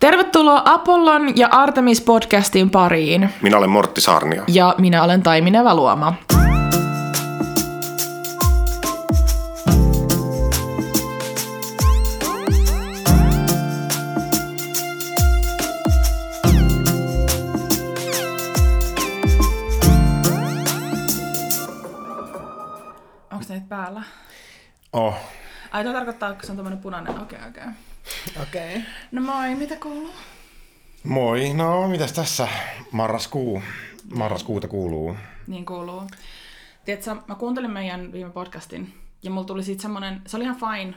Tervetuloa Apollon ja Artemis podcastin pariin. Minä olen Mortti Saarnio. Ja minä olen Taimine Valuoma. Onko se nyt päällä? Oh, Ai, toi tarkoittaa, että se on tämmönen punainen. Okei, okei. Okei. Okay. No moi, mitä kuuluu? moi. No, mitäs tässä? Marraskuu. Marraskuuta kuuluu. Niin kuuluu. Tiedätkö, mä kuuntelin meidän viime podcastin, ja mulla tuli siitä semmonen, se oli ihan fine.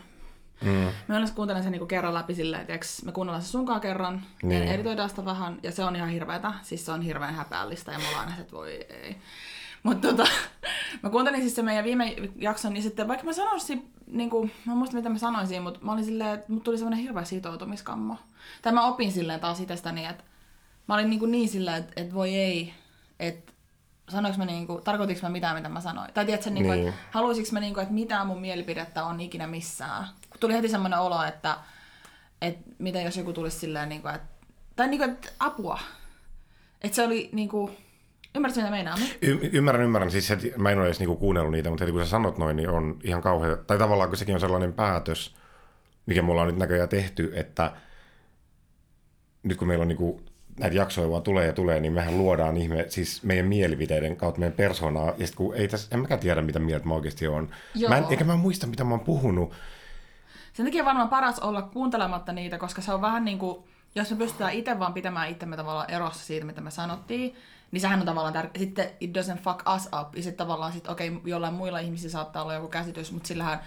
Mm. Mä yleensä kuuntelen sen niinku kerran läpi silleen, tiiäks, me kuunnellaan se sunkaan kerran, niin. Ja editoidaan sitä vähän, ja se on ihan hirveetä, siis se on hirveän häpeällistä, ja mulla on että voi ei. Mutta tota, mä kuuntelin siis se meidän viime jakson, niin sitten vaikka mä sanoisin, niin kuin, mä en muista mitä mä sanoisin, mutta mä olin silleen, että mut tuli semmoinen hirveä sitoutumiskammo. Tai mä opin silleen taas itsestäni, että mä olin niin, kuin niin silleen, että, että voi ei, että sanoinko mä niinku, tarkoitinko mä mitään, mitä mä sanoin. Tai tiedätkö, niinku, Niin. että haluaisinko mä niinku, että mitään mun mielipidettä on ikinä missään. Kun tuli heti semmoinen olo, että, että mitä jos joku tulisi silleen, niinku, että, tai niinku, että apua. Että se oli niinku, ymmärrätkö mitä meinaa? Y- ymmärrän, ymmärrän. Siis että mä en ole edes niinku kuunnellut niitä, mutta heti kun sä sanot noin, niin on ihan kauhea. Tai tavallaan kun sekin on sellainen päätös, mikä mulla on nyt näköjään tehty, että nyt kun meillä on niinku näitä jaksoja vaan tulee ja tulee, niin mehän luodaan ihme, siis meidän mielipiteiden kautta meidän persoonaa. Ja sitten kun ei tässä, en mäkään tiedä, mitä mieltä mä oikeasti on. Mä en, eikä mä muista, mitä mä oon puhunut. Sen takia varmaan paras olla kuuntelematta niitä, koska se on vähän niin kuin, jos me pystytään itse vaan pitämään itsemme tavallaan erossa siitä, mitä me sanottiin, niin sehän on tavallaan tärkeä. Sitten it doesn't fuck us up. Ja sitten tavallaan, sit, okei, okay, jollain muilla ihmisillä saattaa olla joku käsitys, mutta sillähän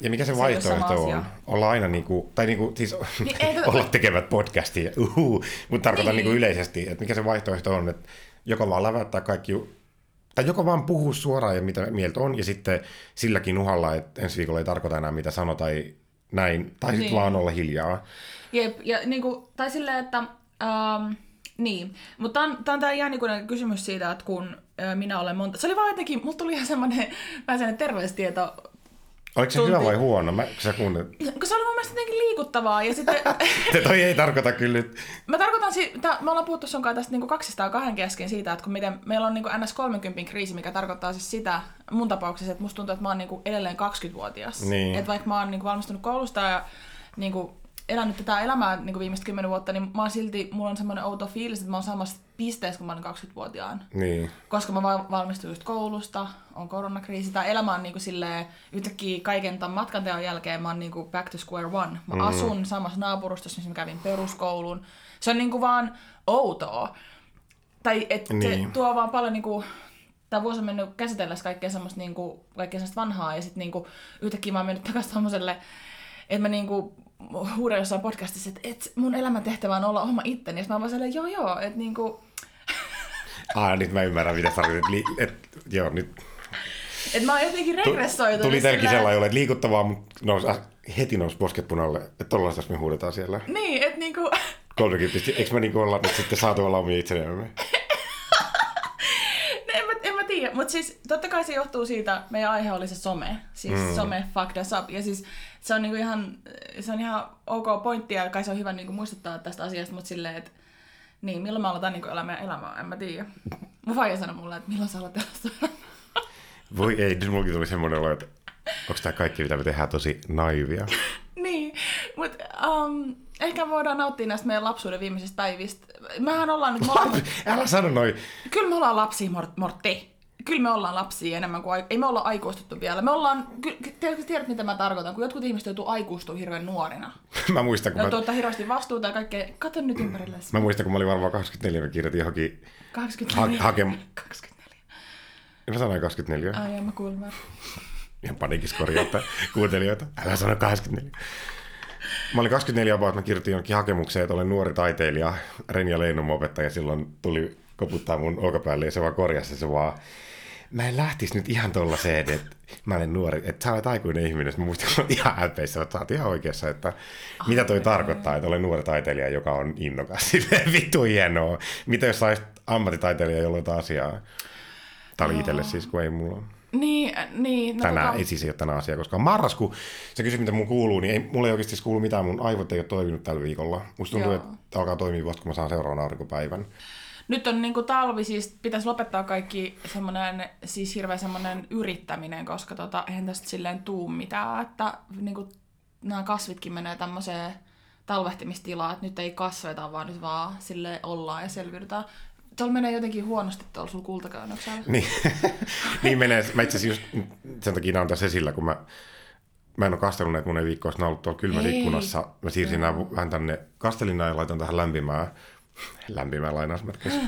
Ja mikä se, Se ei vaihtoehto on? Olla aina niinku, tai niinku, siis Niin, eikö- olla tekevät podcastia, uhu, mutta tarkoitan Niin. niinku yleisesti, että mikä se vaihtoehto on, että joko vaan läväyttää kaikki, tai joko vaan puhuu suoraan ja mitä mieltä on, ja sitten silläkin uhalla, että ensi viikolla ei tarkoita enää mitä sano tai näin, tai sitten Niin. vaan olla hiljaa. Jep, ja niin kuin, tai silleen, että... Ähm, niin, mutta tämä on, ihan niin kysymys siitä, että kun ö, minä olen monta... Se oli vaan jotenkin, mulla tuli ihan semmoinen, vähän terveystieto, Oliko se Tunti- hyvä vai huono? Mä, sä kuuntelit. kun se oli mun mielestä jotenkin liikuttavaa, ja sitten... Te toi ei tarkoita kyllä nyt. Mä tarkoitan, si- tää, me ollaan puhuttu sun kanssa tästä niinku 202 kesken siitä, että kun miten meillä on niinku NS 30 kriisi, mikä tarkoittaa siis sitä, mun tapauksessa, että musta tuntuu, että mä oon niinku edelleen 20-vuotias. Niin. Että vaikka mä oon niinku valmistunut koulusta ja niinku elänyt tätä elämää niinku viimeiset 10 vuotta, niin mä oon silti, mulla on semmoinen outo fiilis, että mä oon samassa pisteessä, kun mä olin 20-vuotiaan. Niin. Koska mä val- valmistuin just koulusta, on koronakriisi, tai elämä on niinku silleen, yhtäkkiä kaiken tämän matkanteon jälkeen mä oon niinku back to square one. Mä mm. asun samassa naapurustossa, missä mä kävin peruskoulun. Se on niinku vaan outoa. Tai et niin. se Niin. tuo vaan paljon niinku, tämä vuosi on mennyt käsitellessä kaikkea semmoista niinku, kaikkea semmoista vanhaa, ja sitten niinku, yhtäkkiä mä oon mennyt takaisin tommoselle, että mä niinku huudan jossain podcastissa, että et mun elämäntehtävä on olla oma itteni, ja mä vaan silleen, joo joo, että niinku, Ah, nyt mä ymmärrän, mitä sä olit. Li- et, joo, nyt että mä oon jotenkin regressoitunut. Tuli teilläkin sellainen, että liikuttavaa, mutta nous, heti nousi posket punalle, että tollaista me huudetaan siellä. Niin, että niinku, 30. Eikö me niinku olla nyt sitten saatu olla omia itsenämme? tiedä, mutta siis totta kai se johtuu siitä, meidän aihe oli se some, siis mm. some fucked us up, ja siis se on niinku ihan, se on ihan ok pointti, ja kai se on hyvä niinku muistuttaa tästä asiasta, mutta silleen, että niin, milloin me aletaan niinku elää meidän elämää, en mä tiedä. Mun faija sanoi mulle, että milloin sä sun elämää. Voi ei, nyt mullakin tuli semmoinen olo, että onko tämä kaikki, mitä me tehdään, tosi naivia. Niin, mutta um, ehkä voidaan nauttia näistä meidän lapsuuden viimeisistä päivistä. Mehän ollaan nyt molemmat, Älä sano noin. Kyllä me ollaan lapsia, Mor- Mortti. Kyllä me ollaan lapsia enemmän kuin... Ei me olla aikuistuttu vielä. Me ollaan... Ky- tiedätkö, tiedät, mitä mä tarkoitan? Kun jotkut ihmiset joutuu aikuistumaan hirveän nuorina. Mä muistan, kun Ne mä, ottaa hirveästi vastuuta ja kaikkea. Kato nyt ympärille. mä, muistan, kun mä olin varmaan 24, mä kirjoitin johonkin, 24. Ha- hakem- 24. mä sanoin 24, Ai, ja mä kuulin väärin. ihan panikissa korjata kuuntelijoita. Älä sano 24. Mä olin 24 about, mä kirjoitin jonkin hakemukseen, että olen nuori taiteilija, Renja Leinum opettaja, silloin tuli koputtaa mun olkapäälle ja se vaan korjasi se vaan, mä en lähtisi nyt ihan tollaiseen, että mä olen nuori, että sä olet aikuinen ihminen. Sitten Mä muistin, olin ihan häpeissä, että sä oot ihan oikeassa, että mitä toi tarkoittaa, että olen nuori taiteilija, joka on innokas. Silleen vittu hienoa. Mitä jos saisit ammattitaiteilija, jotain asiaa? Tää oli itselle siis, kun ei mulla. Niin, niin. No Tänään tota, ei siis ei ole tänään asia, koska marrasku, se kysy mitä mun kuuluu, niin ei, mulle ei oikeasti kuulu mitään, mun aivot ei ole toiminut tällä viikolla. Musta tuntuu, Joo. että alkaa toimia vasta, kun mä saan seuraavan aurinkopäivän. Nyt on niinku talvi, siis pitäisi lopettaa kaikki semmoinen, siis hirveä semmoinen yrittäminen, koska tota, eihän tästä silleen tuu mitään, että niinku, nämä kasvitkin menee tämmöiseen talvehtimistilaan, että nyt ei kasveta, vaan nyt vaan sille ollaan ja selviydytään. Tuolla menee jotenkin huonosti tuolla sun kultakäännöksellä. Niin, niin menee. Mä itse asiassa just sen takia nämä on tässä esillä, kun mä, mä en ole kastellut näitä monen viikkoa, ne on ollut tuolla kylmässä ikkunassa. Mä siirsin nämä vähän tänne, kastelin nämä ja laitan tähän lämpimään, lämpimään lainausmerkeissä.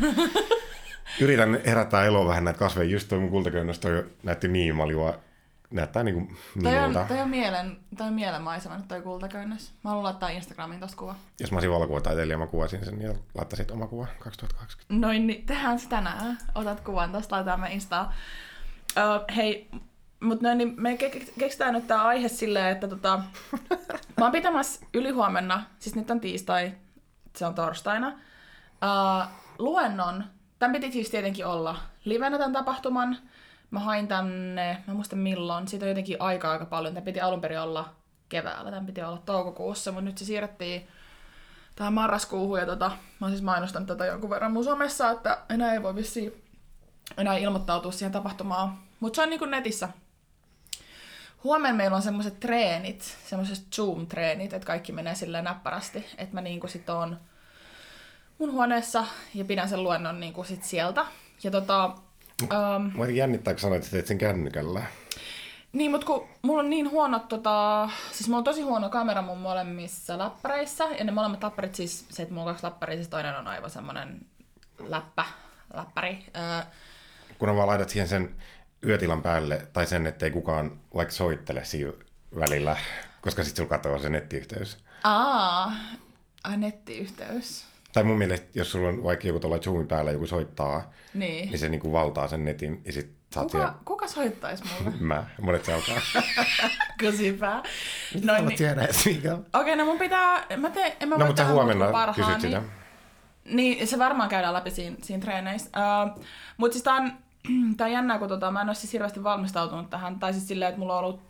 Yritän herättää eloa vähän näitä kasveja. Just toi mun kultaköynnös toi näytti niin maljua. Näyttää niinku Toi on, minulta. toi on, mielen, toi on mielenmaisema nyt toi kultakäännös. Mä haluan laittaa Instagramiin tosta kuva. Jos mä olisin valokuvataiteilija, mä kuvasin sen ja laittaisin oma kuva 2020. Noin, niin tehdään se tänään. Otat kuvan, tosta laitetaan me Instaan. Ö, hei, mut noin, niin me ke- ke- keksitään nyt tää aihe silleen, että tota, mä oon pitämässä ylihuomenna, siis nyt on tiistai, se on torstaina, uh, luennon. Tän piti siis tietenkin olla livenä tämän tapahtuman. Mä hain tänne, mä en muista milloin, siitä on jotenkin aikaa aika paljon. Tän piti alun perin olla keväällä, tän piti olla toukokuussa, mutta nyt se siirrettiin tähän marraskuuhun ja tota, mä oon siis mainostanut tätä jonkun verran mun somessa, että enää ei voi vissiin enää ilmoittautua siihen tapahtumaan. Mutta se on niinku netissä. Huomenna meillä on semmoiset treenit, semmoiset Zoom-treenit, että kaikki menee silleen näppärästi, että mä niinku sit oon mun huoneessa ja pidän sen luennon niinku sit sieltä. Ja tota, um, Mä jotenkin jännittää, kun sanoit, että teet sen kännykällä. niin, mutta kun mulla on niin huono, tota, siis mulla on tosi huono kamera mun molemmissa läppäreissä, ja ne molemmat läppärit, siis se, että mulla on kaksi läppäriä, siis toinen on aivan semmonen läppä, läppäri. Öö, Kun vaan laitat siihen sen yötilan päälle, tai sen, ettei kukaan vaikka soittele siinä välillä, koska sitten sulla katoaa se nettiyhteys. aa, ai nettiyhteys. Tai mun mielestä, jos sulla on vaikka joku tuolla Zoomin päällä joku soittaa, Niin. niin se niinku valtaa sen netin, ja sit sä oot Kuka, siellä, kuka soittaisi mulle? mä, monet se alkaa. Noin, Noin, niin. niin. tiedä edes mikä. Okei, no mun pitää, mä teen, en mä No mutta huomenna kuin parhaani. kysyt sitä. Niin, se varmaan käydään läpi siinä, siinä treeneissä. Uh, mutta siis tää on, tää on jännää, kun tota, mä en ole siis hirveästi valmistautunut tähän. Tai siis silleen, että mulla on ollut...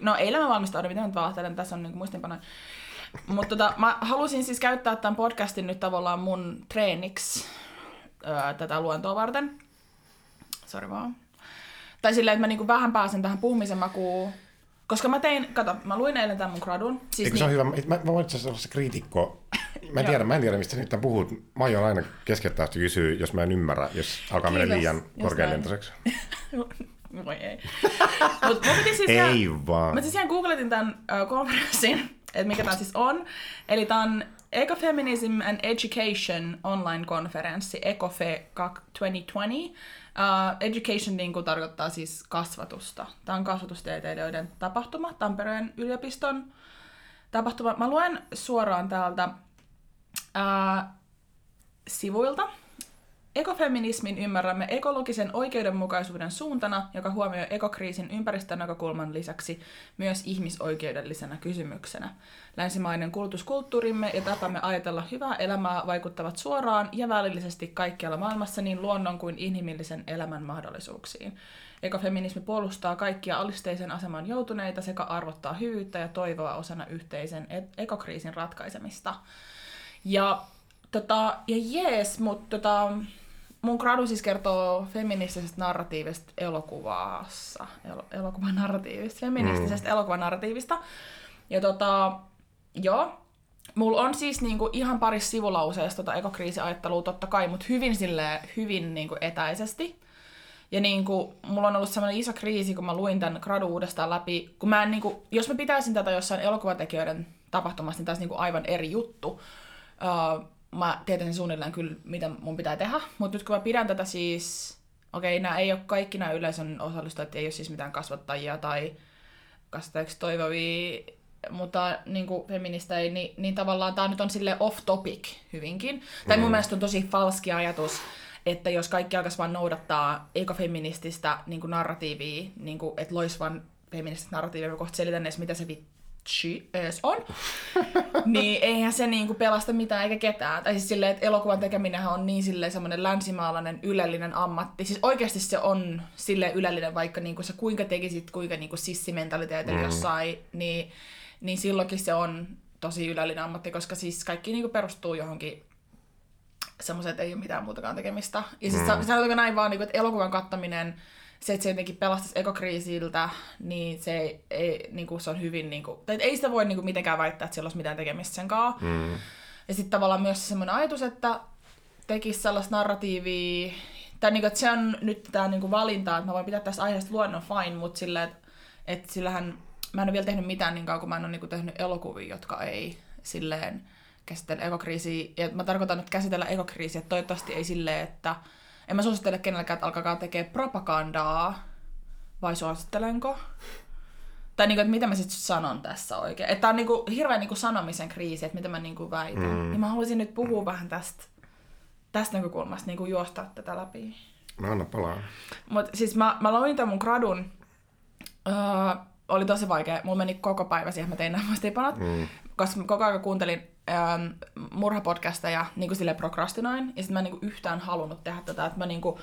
No eilen mä valmistaudun, mitä mä nyt valahtelen, tässä on niinku muistinpanoja. Mutta tota, mä halusin siis käyttää tämän podcastin nyt tavallaan mun treeniksi öö, tätä luentoa varten. Sori vaan. Tai silleen, että mä niinku vähän pääsen tähän puhumisen makuun. Koska mä tein, kato, mä luin eilen tämän mun gradun. Siis Eikö se ole hyvä? Mä, mä voin itse asiassa olla se kriitikko. Mä en, tiedä, mä en tiedä, mistä nyt puhut. Mä aion aina keskeyttää kysyä, jos mä en ymmärrä, jos alkaa mennä liian korkealentoiseksi. Voi ei. Mut piti siis ihan- Ei vaan. Mä siis ihan googletin tämän uh, konferenssin, että mikä tämä siis on. Eli tämä on Ecofeminism and Education online-konferenssi, Ecofe 2020. Uh, education niin kuin tarkoittaa siis kasvatusta. Tämä on kasvatustieteilijöiden tapahtuma, Tampereen yliopiston tapahtuma. Mä luen suoraan täältä uh, sivuilta. Ekofeminismin ymmärrämme ekologisen oikeudenmukaisuuden suuntana, joka huomioi ekokriisin ympäristönäkökulman lisäksi myös ihmisoikeudellisena kysymyksenä. Länsimainen kulutuskulttuurimme ja tapamme ajatella hyvää elämää vaikuttavat suoraan ja välillisesti kaikkialla maailmassa niin luonnon kuin inhimillisen elämän mahdollisuuksiin. Ekofeminismi puolustaa kaikkia alisteisen aseman joutuneita sekä arvottaa hyvyyttä ja toivoa osana yhteisen ekokriisin ratkaisemista. Ja, tota, ja jees, mutta tota, mun gradu siis kertoo feministisestä narratiivista elokuvassa. El- elokuvan narratiivista, feministisestä mm. elokuvan narratiivista. Ja tota, joo, Mulla on siis niinku ihan pari sivulauseesta tota ekokriisiajattelua totta kai, mutta hyvin silleen, hyvin niinku etäisesti. Ja niinku, mulla on ollut semmoinen iso kriisi, kun mä luin tämän gradu uudestaan läpi. Kun mä en, niinku, jos mä pitäisin tätä jossain elokuvatekijöiden tapahtumassa, niin olisi niinku aivan eri juttu. Uh, mä tietäisin suunnilleen kyllä, mitä mun pitää tehdä. Mutta nyt kun mä pidän tätä siis... Okei, nämä ei ole kaikki nämä yleisön osallistujat, ei ole siis mitään kasvattajia tai kasvattajiksi toivovia mutta niin kuin feministei, niin, niin tavallaan tämä nyt on sille off topic hyvinkin. Tai mun mielestä on tosi falski ajatus, että jos kaikki alkaisi vaan noudattaa ekofeminististä niin kuin narratiivia, niin kuin, että lois vaan feminististä narratiivia, mä kohta selitän edes, mitä se vi- she ees on, niin eihän se niinku pelasta mitään eikä ketään. Tai siis silleen, että elokuvan tekeminenhän on niin silleen semmoinen länsimaalainen ylellinen ammatti. Siis oikeasti se on sille ylellinen, vaikka niinku sä kuinka tekisit, kuinka niinku sissimentaliteetillä mm. jossain, niin, niin silloinkin se on tosi ylellinen ammatti, koska siis kaikki niinku perustuu johonkin semmoiset, että ei ole mitään muutakaan tekemistä. Ja siis mm. sanotaanko näin vaan, niinku, että elokuvan kattaminen, se, että se jotenkin pelastaisi ekokriisiltä, niin se, ei, ei, niin kuin se on hyvin, niin kuin, tai ei sitä voi niin kuin mitenkään väittää, että siellä olisi mitään tekemistä sen kanssa. Mm. Ja sitten tavallaan myös semmoinen ajatus, että tekisi sellaista narratiivia, tai niin kuin, että se on nyt tämä niin kuin valinta, että mä voin pitää tästä aiheesta luonnon fine, mutta sillä, että, että sillähän mä en ole vielä tehnyt mitään niin kauan, kun mä en ole niin kuin tehnyt elokuvia, jotka ei silleen käsitellä ekokriisiä. Ja mä tarkoitan nyt käsitellä ekokriisiä, että toivottavasti ei silleen, että en mä suosittele kenellekään, että alkakaa tekemään propagandaa, vai suosittelenko? Tai niinku, että mitä mä sitten sanon tässä oikein. Että on niinku hirveän niinku sanomisen kriisi, että mitä mä niinku väitän. Mm. Niin mä haluaisin nyt puhua vähän tästä, tästä näkökulmasta, niinku juosta tätä läpi. No anna palaa. Mut siis mä, mä loin tämän mun gradun. Öö, oli tosi vaikea. Mulla meni koko päivä siihen, mä tein nämä muistiinpanot. Mm. Koska koko ajan kuuntelin ähm, murhapodcasteja niin kuin sille prokrastinoin, ja sitten mä en niin kuin yhtään halunnut tehdä tätä, että mä niin kuin,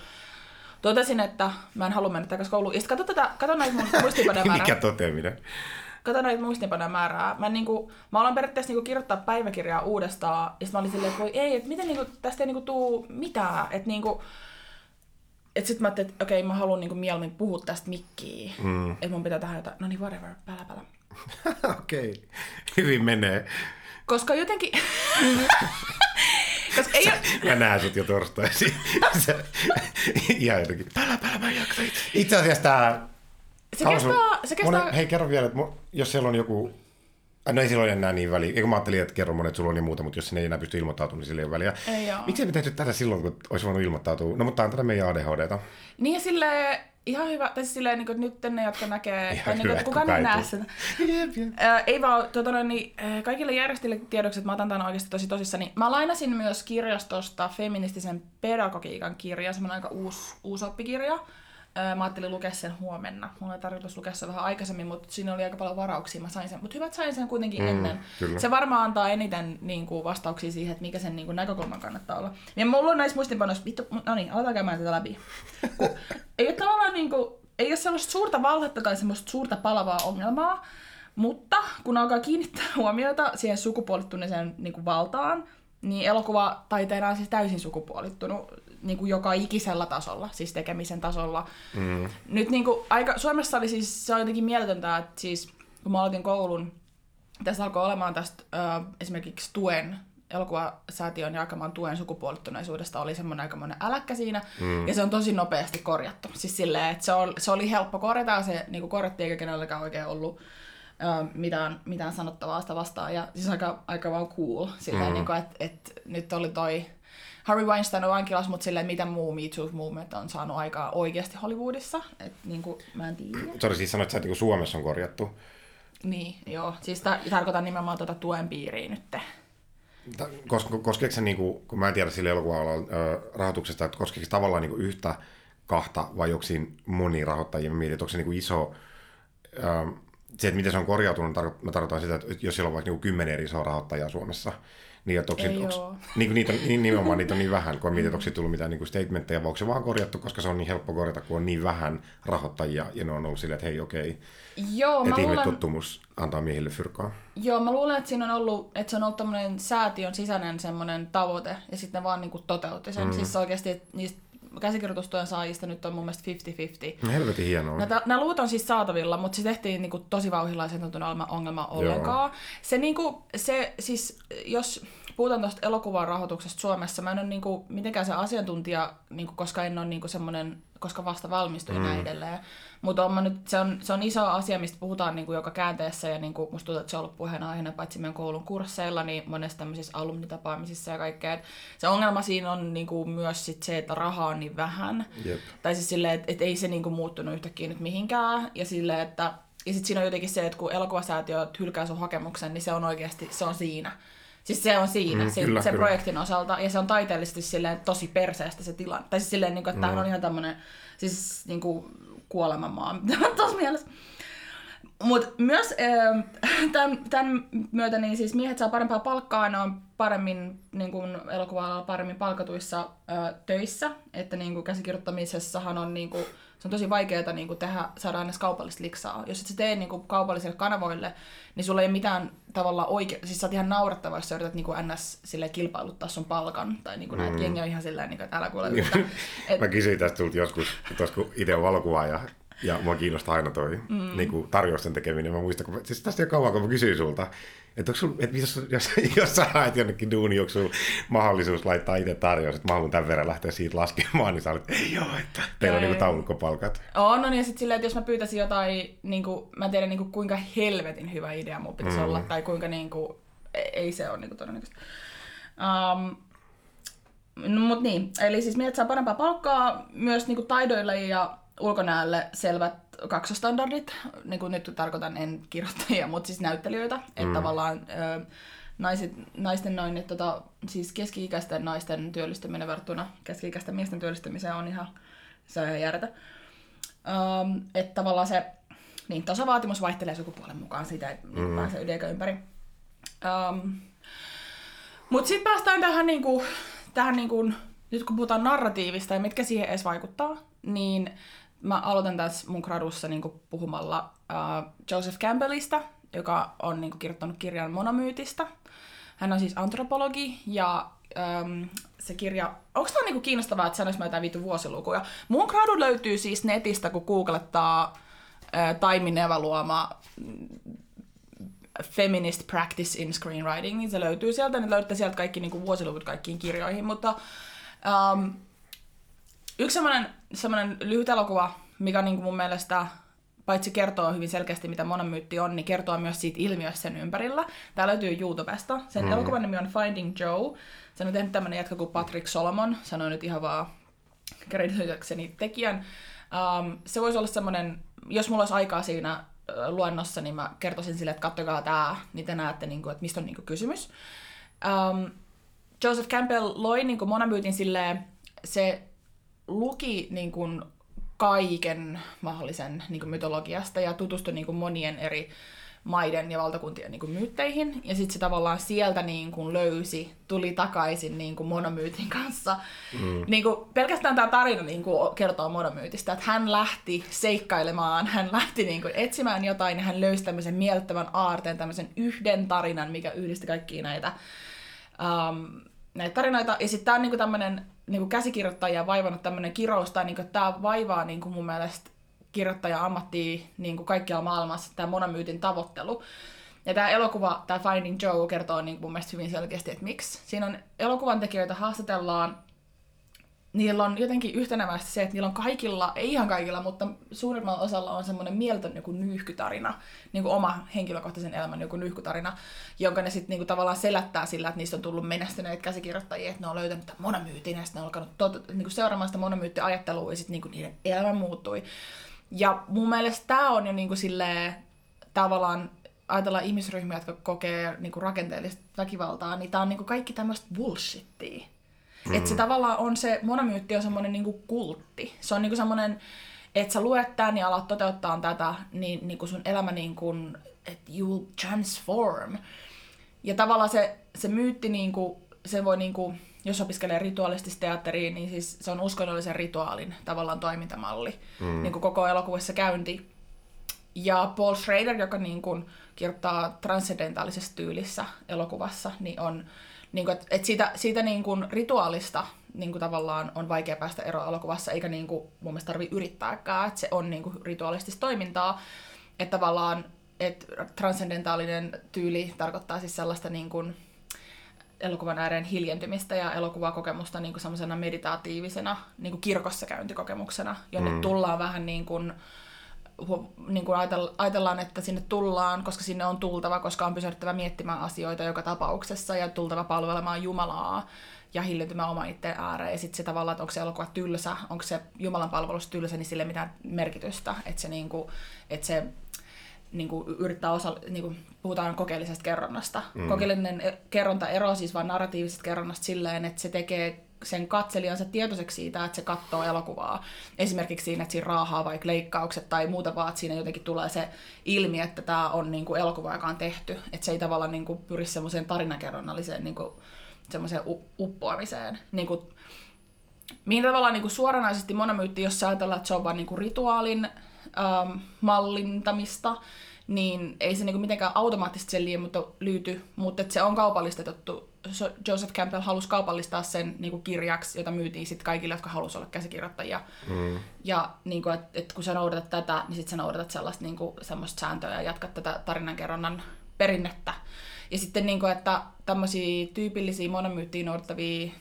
totesin, että mä en halua mennä takaisin kouluun. Ja sitten kato, tätä, kato näitä mun muistiinpanoja määrää. Mikä toteaminen? Kato näitä muistiinpanoja määrää. Mä, niin kuin, mä aloin periaatteessa niin kuin, kirjoittaa päiväkirjaa uudestaan, ja sitten mä olin silleen, että voi ei, että miten niin kuin, tästä ei niin kuin, tuu mitään. Että niin kuin, että sitten mä ajattelin, että okei, mä haluan niinku mieluummin puhua tästä mikkiin. Mm. Että mun pitää tehdä jotain, no niin, whatever, pälä, pälä. okei, okay. hyvin menee. Koska jotenkin... Koska ei ole... Mä näen sut jo torstaisin. Ihan jotenkin, pälä, pälä, mä jaksa itse. asiassa tää... Se kestää, se kestää... Monen, hei, kerro vielä, että jos siellä on joku... No ei silloin enää niin väliä. Eikö mä ajattelin, että kerro monet, sulla on niin muuta, mutta jos sinne ei enää pysty ilmoittautumaan, niin sillä ei ole väliä. Ei Miksi ei tehty tätä silloin, kun olisi voinut ilmoittautua? No mutta on tätä meidän ADHDta. Niin ja silleen, ihan hyvä, tai siis silleen, niin kuin, nyt ne, jotka näkee, ihan tai niin kuin, kukaan ei näe sitä. Äh, ei vaan, tuota, no, niin, kaikille järjestöille tiedoksi, että mä otan tämän oikeasti tosi tosissani. Mä lainasin myös kirjastosta feministisen pedagogiikan kirja, semmoinen aika uusi, uusi oppikirja. Mä ajattelin lukea sen huomenna. Mulla oli tarkoitus lukea sen vähän aikaisemmin, mutta siinä oli aika paljon varauksia. Mä sain sen, mutta hyvät sain sen kuitenkin mm, ennen. Kyllä. Se varmaan antaa eniten niin kuin, vastauksia siihen, että mikä sen niin kuin, näkökulman kannattaa olla. Ja mulla on näissä muistinpanoissa, vittu, no niin, aletaan käymään tätä läpi. Kun, ei ole tavallaan niin kuin, ei ole sellaista suurta valhetta tai semmoista suurta palavaa ongelmaa, mutta kun alkaa kiinnittää huomiota siihen sukupuolittuneeseen niin kuin valtaan, niin elokuva taiteena on siis täysin sukupuolittunut niin kuin joka ikisellä tasolla, siis tekemisen tasolla. Mm. Nyt niin kuin, aika, Suomessa oli siis, se on jotenkin mieletöntä, että siis kun mä aloitin koulun, tässä alkoi olemaan tästä ö, esimerkiksi tuen elokuvasäätiön jakaman tuen sukupuolittuneisuudesta oli semmoinen aikamoinen äläkkä siinä, mm. ja se on tosi nopeasti korjattu. Siis silleen, että se, oli, se oli helppo korjata, se niin korjattiin eikä kenelläkään oikein ollut ö, mitään, mitään sanottavaa sitä vastaan, ja siis aika, aika vaan cool, silleen, mm. niin kuin, että, että nyt oli toi Harry Weinstein on vankilassa, mutta silleen, mitä muu Me Too Movement on saanut aikaa oikeasti Hollywoodissa. Et, niin kuin, mä en tiedä. Sori, siis sanoit, että niin Suomessa on korjattu. Niin, joo. Siis ta- tarkoitan nimenomaan tuota tuen piiriä nyt. Kos- koskeeko se, niin kuin, kun mä en tiedä sille elokuva rahoituksesta, että koskeeko se tavallaan niin kuin yhtä, kahta vai joksiin moni rahoittajia? Mä mietin, että onko se niin kuin iso, ö, se, että miten se on korjautunut, mä tarkoitan sitä, että jos siellä on vaikka niin kymmenen eri isoa rahoittajaa Suomessa, niin, että onko, Ei onko, niin, niitä, niin, nimenomaan niitä on niin vähän, kun mietit, onko tullut mitään niin statementteja, vai onko se vaan korjattu, koska se on niin helppo korjata, kun on niin vähän rahoittajia, ja ne on ollut silleen, että hei okei, Joo, että luulen... tuttumus antaa miehille fyrkaa. Joo, mä luulen, että siinä on ollut, että se on ollut tämmöinen säätiön sisäinen semmoinen tavoite, ja sitten ne vaan niin kuin toteutti sen. Mm. Siis oikeasti, että niistä käsikirjoitustuen saajista nyt on mun mielestä 50-50. No helvetin hienoa. Näitä, nämä luvut on siis saatavilla, mutta se tehtiin niin kuin, tosi vauhilla ja sen ongelma ollenkaan. Se, niin kuin, se siis, jos puhutaan tuosta elokuvan rahoituksesta Suomessa, mä en ole niin kuin, mitenkään se asiantuntija, niin kuin, koska en ole niin kuin, semmoinen, koska vasta valmistuin mm. näin edelleen. Mutta nyt, se, on, se on iso asia, mistä puhutaan niin kuin joka käänteessä, ja niin kuin, musta tuntuu, että se on ollut puheenaiheena paitsi meidän koulun kursseilla, niin monessa tämmöisissä alumnitapaamisissa ja kaikkea. Et se ongelma siinä on niin kuin, myös sit se, että rahaa on niin vähän. Yep. Tai siis silleen, että et ei se niin kuin, muuttunut yhtäkkiä nyt mihinkään, ja silleen, että ja sitten siinä on jotenkin se, että kun elokuvasäätiö hylkää sun hakemuksen, niin se on oikeasti, se on siinä. Siis se on siinä, mm, se, kyllä, sen kyllä. projektin osalta, ja se on taiteellisesti silleen tosi perseestä se tilanne. Tai siis silleen, niin kuin, että mm. on ihan tämmöinen, siis niin kuin kuolemanmaa, tuossa mielessä. Mutta myös tämän, tämän myötä niin siis miehet saa parempaa palkkaa, ne on paremmin niin kuin elokuva paremmin palkatuissa äh, töissä, että niin kuin käsikirjoittamisessahan on niin kuin, se on tosi vaikeaa niin kuin tehdä, saada aina kaupallista liksaa. Jos et sä tee niin kuin kaupallisille kanavoille, niin sulla ei ole mitään tavalla oikein, siis sä oot ihan naurattava, jos sä yrität niin kuin ns. Sille kilpailuttaa sun palkan, tai niin kuin mm. näet, jengi on ihan silleen, niin kuin, että älä kuule yhtään. Et... Mä kysyin tästä sulta joskus, tos, kun itse on valokuvaaja, ja mua kiinnostaa aina toi mm. niin kuin tarjousten tekeminen. Mä muistan, kun, siis tästä jo kauan, kun mä kysyin sulta, että, sul, että jos, jos, jos sä haet jonnekin duuni, onko sulla mahdollisuus laittaa itse tarjous, että mä haluan tämän verran lähteä siitä laskemaan, niin sä olet, ei ole, että teillä ei. on niin taulukkopalkat. On, no niin, ja sitten silleen, että jos mä pyytäisin jotain, niin kuin, mä tiedän niin kuin, kuinka helvetin hyvä idea mun pitäisi mm. olla, tai kuinka niin kuin, ei se ole niin kuin, todennäköistä. Um, no, mut niin, eli siis miehet saa parempaa palkkaa myös niin kuin, taidoille ja ulkonäölle selvät kaksostandardit, niin kuin nyt tarkoitan en kirjoittajia, mutta siis näyttelijöitä, mm. että tavallaan ö, naiset, naisten noin, että tota, siis keski-ikäisten naisten työllistäminen verrattuna keski-ikäisten miesten työllistämiseen on ihan, se on ihan järjetä. Um, että tavallaan se niin, tasavaatimus vaihtelee sukupuolen mukaan, siitä ei niin mm. pääse yli ympäri. Um, mutta sitten päästään tähän, niinku, tähän niinku, nyt kun puhutaan narratiivista ja mitkä siihen edes vaikuttaa, niin mä aloitan tässä mun gradussa niin puhumalla uh, Joseph Campbellista, joka on niin kuin, kirjoittanut kirjan monomyytistä. Hän on siis antropologi ja um, se kirja... Onko tämä niin kiinnostavaa, että sanoisi mä jotain viitu vuosilukuja? Mun gradu löytyy siis netistä, kun googlettaa uh, Taimi mm, Feminist Practice in Screenwriting, niin se löytyy sieltä, niin löydätte sieltä kaikki niin kuin vuosiluvut kaikkiin kirjoihin, mutta um, Yksi semmoinen, semmoinen lyhyt elokuva, mikä niin kuin mun mielestä paitsi kertoo hyvin selkeästi, mitä monomyytti on, niin kertoo myös siitä ilmiöstä sen ympärillä. Tämä löytyy YouTubesta. Sen mm. elokuvan nimi on Finding Joe. Se on tehnyt tämmöinen jätkä kuin Patrick Solomon. Sanoin nyt ihan vaan kreditoidakseni tekijän. Um, se voisi olla semmoinen, jos mulla olisi aikaa siinä luennossa, niin mä kertoisin sille, että kattokaa tämä, niin te näette, niin kuin, että mistä on niin kuin, kysymys. Um, Joseph Campbell loi niin kuin monomyytin silleen, se luki niin kuin kaiken mahdollisen niin kuin mytologiasta ja tutustui niin kuin monien eri maiden ja valtakuntien niin kuin myytteihin. Ja sitten se tavallaan sieltä niin kuin löysi, tuli takaisin niin kuin monomyytin kanssa. Mm. Niin kuin pelkästään tämä tarina niin kuin kertoo monomyytistä, että hän lähti seikkailemaan, hän lähti niin kuin etsimään jotain ja hän löysi tämmöisen miellyttävän aarteen, tämmöisen yhden tarinan, mikä yhdisti kaikkia näitä, um, näitä tarinoita. Ja sitten tämä on niin kuin tämmöinen niin käsikirjoittajia vaivannut tämmöinen kirous, tai niin kuin, tämä vaivaa niin kuin mun mielestä kirjoittaja ammattia niin kuin kaikkialla maailmassa, tämä monomyytin tavoittelu. Ja tämä elokuva, tämä Finding Joe, kertoo niin mun mielestä hyvin selkeästi, että miksi. Siinä on elokuvan tekijöitä haastatellaan niillä on jotenkin yhtenävästi se, että niillä on kaikilla, ei ihan kaikilla, mutta suurimmalla osalla on semmoinen mieltön joku nyyhkytarina, niin kuin oma henkilökohtaisen elämän joku nyyhkytarina, jonka ne sitten niin tavallaan selättää sillä, että niistä on tullut menestyneitä käsikirjoittajia, että ne on löytänyt tämän monomyytin ja sitten ne on alkanut tot, niin kuin seuraamaan sitä monomyyttiajattelua ja sitten niin niiden elämä muuttui. Ja mun mielestä tämä on jo niin kuin silleen, tavallaan ajatellaan ihmisryhmiä, jotka kokee niin kuin rakenteellista väkivaltaa, niin tämä on niin kuin kaikki tämmöistä bullshittia. Mm. Että se tavallaan on se, monomyytti on semmoinen niinku kultti. Se on niinku semmoinen, että sä luet tämän ja alat toteuttaa tätä, niin niinku sun elämä niinku, että you will transform. Ja tavallaan se, se myytti, niinku, se voi niinku, jos opiskelee rituaalistista teatteria, niin siis se on uskonnollisen rituaalin tavallaan toimintamalli. Mm. Niin kuin koko elokuvassa käynti. Ja Paul Schrader, joka niin kuin kirjoittaa transcendentaalisessa tyylissä elokuvassa, niin on niin kuin, että, että siitä, siitä niin kuin rituaalista niin kuin tavallaan on vaikea päästä eroon elokuvassa, eikä niin kuin, mun mielestä tarvitse yrittääkään, että se on niin kuin rituaalistista toimintaa. Että tavallaan että transcendentaalinen tyyli tarkoittaa siis sellaista niin kuin, elokuvan ääreen hiljentymistä ja elokuvakokemusta niin kuin semmoisena meditaatiivisena niin kuin kirkossa käyntikokemuksena, jonne mm. tullaan vähän niin kuin, niin kuin ajatellaan, että sinne tullaan, koska sinne on tultava, koska on pysähdyttävä miettimään asioita joka tapauksessa ja tultava palvelemaan Jumalaa ja hillintymään oma itteen ääreen. Ja sitten se tavallaan, että onko se elokuva tylsä, onko se Jumalan palvelus tylsä, niin sille mitään merkitystä. Että se, niin kuin, että se niin kuin yrittää osa, niin kuin puhutaan kokeellisesta kerronnasta. Mm. Kokeellinen kerronta eroaa siis vain narratiivisesta kerronnasta silleen, että se tekee sen katselijansa tietoiseksi siitä, että se katsoo elokuvaa. Esimerkiksi siinä, että siinä raahaa vaikka leikkaukset tai muuta vaan, että siinä jotenkin tulee se ilmi, että tämä on niin kuin elokuva, joka on tehty. Että se ei tavallaan niin kuin pyri semmoiseen tarinankerronnalliseen niin kuin, semmoiseen uppoamiseen. Niin kuin, mihin tavallaan niin kuin suoranaisesti monomyytti, jos ajatellaan, että se on vain niin kuin rituaalin ähm, mallintamista, niin ei se niinku mitenkään automaattisesti sen mutta lyyty, mutta se on kaupallistettu. Joseph Campbell halusi kaupallistaa sen niinku kirjaksi, jota myytiin sitten kaikille, jotka halusivat olla käsikirjoittajia. Mm. Ja niinku, että et kun sä noudatat tätä, niin sitten sä noudatat sellaista niinku, semmoista sääntöä ja jatkat tätä tarinankerronnan perinnettä. Ja sitten, niinku, että tämmöisiä tyypillisiä monomyyttiin noudattavia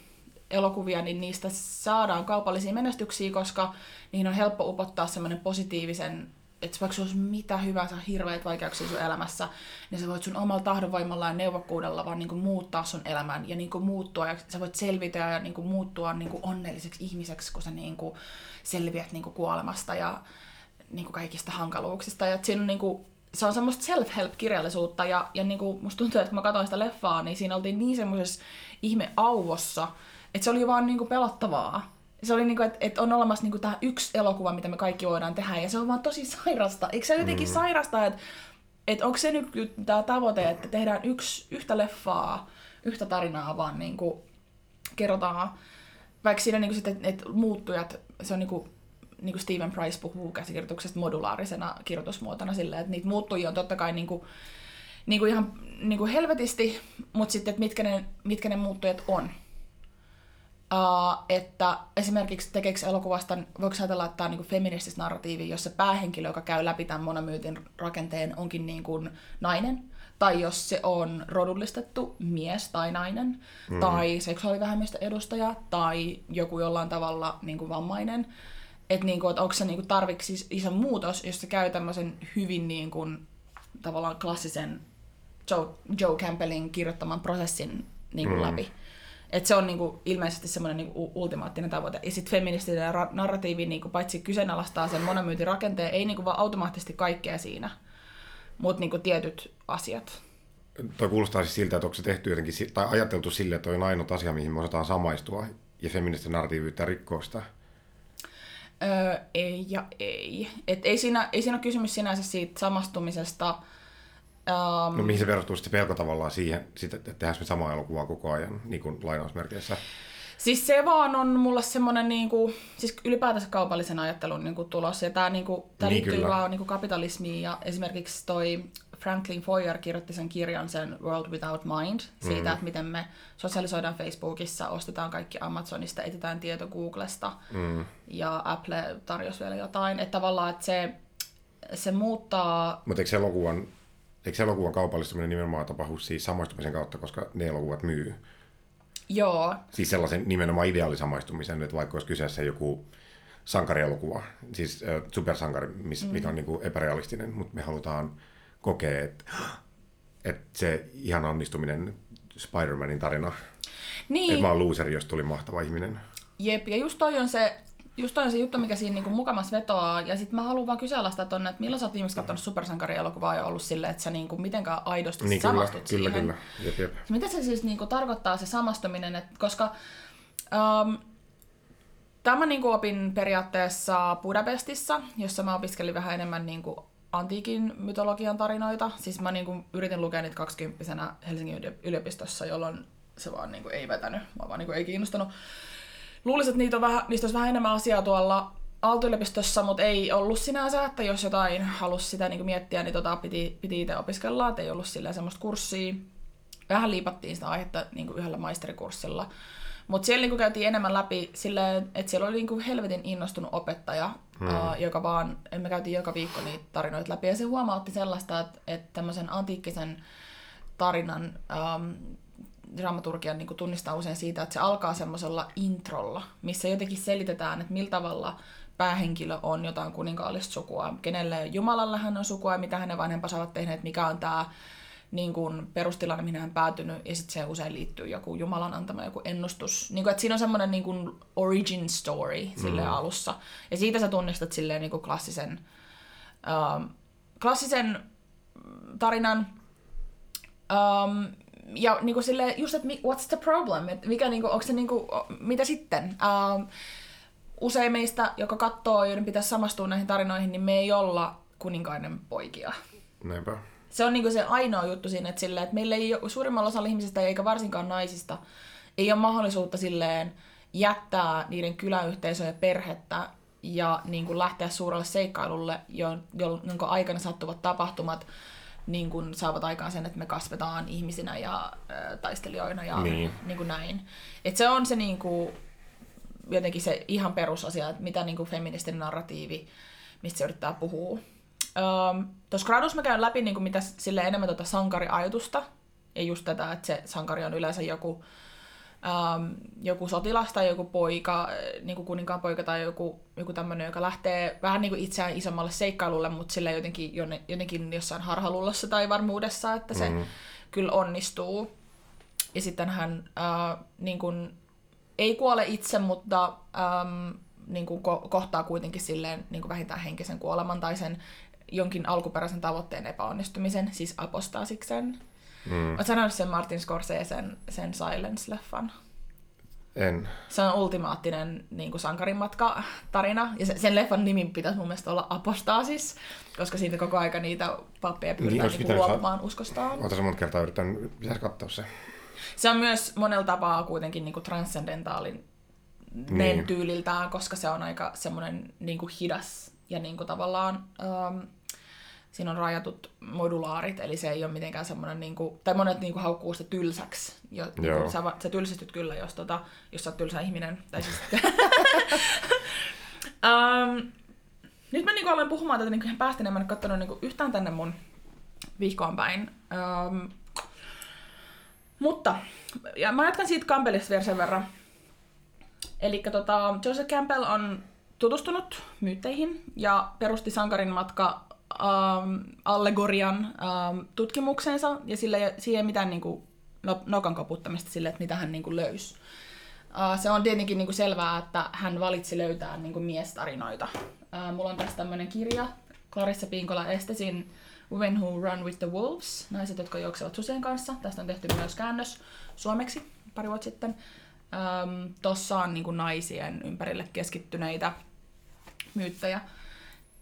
elokuvia, niin niistä saadaan kaupallisia menestyksiä, koska niihin on helppo upottaa semmoinen positiivisen että vaikka se olisi mitä hyvänsä hirveitä vaikeuksia sun elämässä, niin sä voit sun omalla tahdonvoimalla ja neuvokkuudella vaan niinku muuttaa sun elämän ja niinku muuttua ja sä voit selvitä ja niinku muuttua niinku onnelliseksi ihmiseksi, kun sä niinku selviät niinku kuolemasta ja niinku kaikista hankaluuksista. Ja siinä on niinku, se on semmoista self-help-kirjallisuutta ja, ja niinku, musta tuntuu, että kun mä katsoin sitä leffaa, niin siinä oltiin niin semmoisessa ihme auvossa, että se oli vaan niinku pelottavaa se oli niinku, että et on olemassa niinku tämä yksi elokuva, mitä me kaikki voidaan tehdä, ja se on vaan tosi sairasta. Eikö se jotenkin mm. sairasta, että et onko se nyt tämä tavoite, että tehdään yksi, yhtä leffaa, yhtä tarinaa, vaan niinku kerrotaan, vaikka siinä niinku sitten, että muuttujat, se on niinku, niinku Steven Price puhuu käsikirjoituksesta modulaarisena kirjoitusmuotona silleen, että niitä muuttujia on totta kai niinku, niinku ihan niinku helvetisti, mutta sitten, että mitkä ne, mitkä ne muuttujat on. Uh, että esimerkiksi tekeekö elokuvasta, voiko ajatella, että tämä on niin feministis narratiivi, jossa päähenkilö, joka käy läpi tämän monomyytin rakenteen, onkin niin kuin nainen, tai jos se on rodullistettu mies tai nainen, mm. tai seksuaalivähemmistö edustaja, tai joku jollain tavalla niin kuin vammainen. Että niin kuin, että onko se niin kuin tarviksi iso muutos, jos se käy tämmöisen hyvin niin kuin, tavallaan klassisen Joe, Joe Campbellin kirjoittaman prosessin niin kuin mm. läpi. Et se on niinku ilmeisesti semmoinen niinku ultimaattinen tavoite. Ja sitten feministinen ra- narratiivi niinku paitsi kyseenalaistaa sen monomyytin rakenteen, ei niinku vaan automaattisesti kaikkea siinä, mutta niinku tietyt asiat. Toi kuulostaa siis siltä, että onko se tehty jotenkin, tai ajateltu sille, että on ainut asia, mihin me osataan samaistua, ja feministinen narratiivi yrittää rikkoa sitä? Öö, ei ja ei. Et ei, siinä, ei siinä ole kysymys sinänsä siitä samastumisesta, Um, no mihin se verrattui sitten pelko tavallaan siihen, sit, että tehdään me samaa elokuvaa koko ajan, niin kuin lainausmerkeissä? Siis se vaan on mulle semmoinen niin kuin, siis ylipäätänsä kaupallisen ajattelun niin kuin tulos. Ja tämä, niin kuin, niin liittyy vaan niin kuin kapitalismiin ja esimerkiksi toi Franklin Foyer kirjoitti sen kirjan sen World Without Mind siitä, mm. että miten me sosialisoidaan Facebookissa, ostetaan kaikki Amazonista, etsitään tieto Googlesta mm. ja Apple tarjosi vielä jotain. Että tavallaan, että se, se muuttaa... Mutta eikö elokuvan Eikö elokuvan kaupallistuminen nimenomaan tapahdu siis samaistumisen kautta, koska ne elokuvat myy? Joo. Siis sellaisen nimenomaan ideaalisamaistumisen, että vaikka olisi kyseessä joku sankarielokuva, siis äh, supersankari, miss, mm. mikä on niin kuin epärealistinen, mutta me halutaan kokea, että, että se ihan onnistuminen Spider-Manin tarina, niin. että mä oon loseri, jos tuli mahtava ihminen. Jep, ja just toi on se just on se juttu, mikä siinä niinku mukamas vetoaa. Ja sitten mä haluan vaan kyseenalaistaa tonne, että milloin sä oot viimeksi katsonut supersankarielokuvaa ja ollut silleen, että sä niinku mitenkään aidosti niin, samastut kyllä, siihen. Kyllä, kyllä. Jep, jep. Mitä se siis niinku tarkoittaa se samastuminen, että koska um, tämä niinku opin periaatteessa Budapestissa, jossa mä opiskelin vähän enemmän niinku antiikin mytologian tarinoita. Siis mä niinku yritin lukea niitä 20 Helsingin yliopistossa, jolloin se vaan niinku ei vetänyt, mä vaan niinku ei kiinnostanut. Luulisin, että niitä on vähän, niistä olisi vähän enemmän asiaa tuolla Aalto-yliopistossa, mutta ei ollut sinänsä, että jos jotain halusi sitä niin miettiä, niin tota piti, piti itse opiskella, että ei ollut silleen semmoista kurssia. Vähän liipattiin sitä aihetta niin yhdellä maisterikurssilla. Mutta siellä niin käytiin enemmän läpi silleen, että siellä oli niin helvetin innostunut opettaja, hmm. uh, joka vaan, me käytiin joka viikko niitä tarinoita läpi. Ja se huomautti sellaista, että, että tämmöisen antiikkisen tarinan um, dramaturgian niin tunnistaa usein siitä, että se alkaa semmoisella introlla, missä jotenkin selitetään, että millä tavalla päähenkilö on jotain kuninkaallista sukua, kenelle Jumalalla hän on sukua ja mitä hänen vanhempansa ovat tehneet, mikä on tämä niin kuin perustilanne, mihin hän on päätynyt, ja sitten se usein liittyy joku Jumalan antama joku ennustus. Niin kuin, että siinä on semmoinen niin kuin origin story sille mm. alussa. Ja siitä sä tunnistat silleen niin kuin klassisen, uh, klassisen tarinan, um, ja niin kuin sille, just, että what's the problem? Et mikä, niin kuin, onko se, niin kuin, mitä sitten? Uh, usein meistä, joka katsoo, joiden pitäisi samastua näihin tarinoihin, niin me ei olla kuninkainen poikia. Näinpä. Se on niin kuin se ainoa juttu siinä, että, silleen, että meillä ei ole, suurimmalla osalla ihmisistä, eikä varsinkaan naisista, ei ole mahdollisuutta silleen jättää niiden kyläyhteisöä ja perhettä ja niin kuin lähteä suurelle seikkailulle, jonka aikana sattuvat tapahtumat niin kuin saavat aikaan sen, että me kasvetaan ihmisinä ja äh, taistelijoina ja niin. Niin kuin näin. Et se on se niin kuin, jotenkin se ihan perusasia, että mitä niin kuin feministinen narratiivi, mistä se yrittää puhua. Um, Tuossa gradussa mä käyn läpi niin kuin mitä sille enemmän tuota sankariajatusta, ja just tätä, että se sankari on yleensä joku um, joku sotilas tai joku poika, niin kuin kuninkaan poika tai joku, joku tämmöinen, joka lähtee vähän niin kuin itseään isommalle seikkailulle, mutta sille jotenkin, jotenkin jossain harhalullossa tai varmuudessa, että se mm. kyllä onnistuu. Ja sitten hän uh, niin kuin, ei kuole itse, mutta um, niin kuin ko- kohtaa kuitenkin silleen niin kuin vähintään henkisen kuoleman tai sen jonkin alkuperäisen tavoitteen epäonnistumisen, siis apostaasiksen. Mm. Oletko sanonut sen Martin Scorsesen sen Silence-leffan? En. Se on ultimaattinen niin kuin matka tarina ja sen leffan nimi pitäisi mun mielestä olla Apostaasis, koska siitä koko aika niitä pappeja pyritään niin, niin luopumaan sa- uskostaan. Oletko se monta kertaa yrittänyt, pitäisi katsoa se? Se on myös monella tapaa kuitenkin niin kuin transcendentaalin niin. tyyliltään, koska se on aika semmoinen niin kuin hidas ja niin kuin tavallaan um, siinä on rajatut modulaarit, eli se ei ole mitenkään semmoinen, niin kuin, tai monet niin kuin, haukkuu sitä tylsäksi. Jo, niin kuin, sä, sä tylsistyt kyllä, jos, tota, jos sä oot tylsä ihminen. Tai siis... um, nyt mä niin kuin, aloin puhumaan tätä niin päästä, en mä en katsonut niin kuin, yhtään tänne mun vihkoon päin. Um, mutta, ja mä jatkan siitä Campbellista vielä sen verran. Eli tota, Joseph Campbell on tutustunut myytteihin ja perusti Sankarin matka ähm, allegorian ähm, tutkimuksensa ja sillä siihen ei mitään niin kuin, no, nokan koputtamista sille, että mitä hän niin kuin, löysi. Uh, se on tietenkin niin kuin selvää, että hän valitsi löytää niin kuin miestarinoita. Uh, mulla on tässä tämmöinen kirja, Clarissa Pinkola Estesin Women Who Run with the Wolves, naiset, jotka juoksevat susien kanssa. Tästä on tehty myös käännös suomeksi pari vuotta sitten. Um, Tossa on niin kuin naisien ympärille keskittyneitä myyttejä.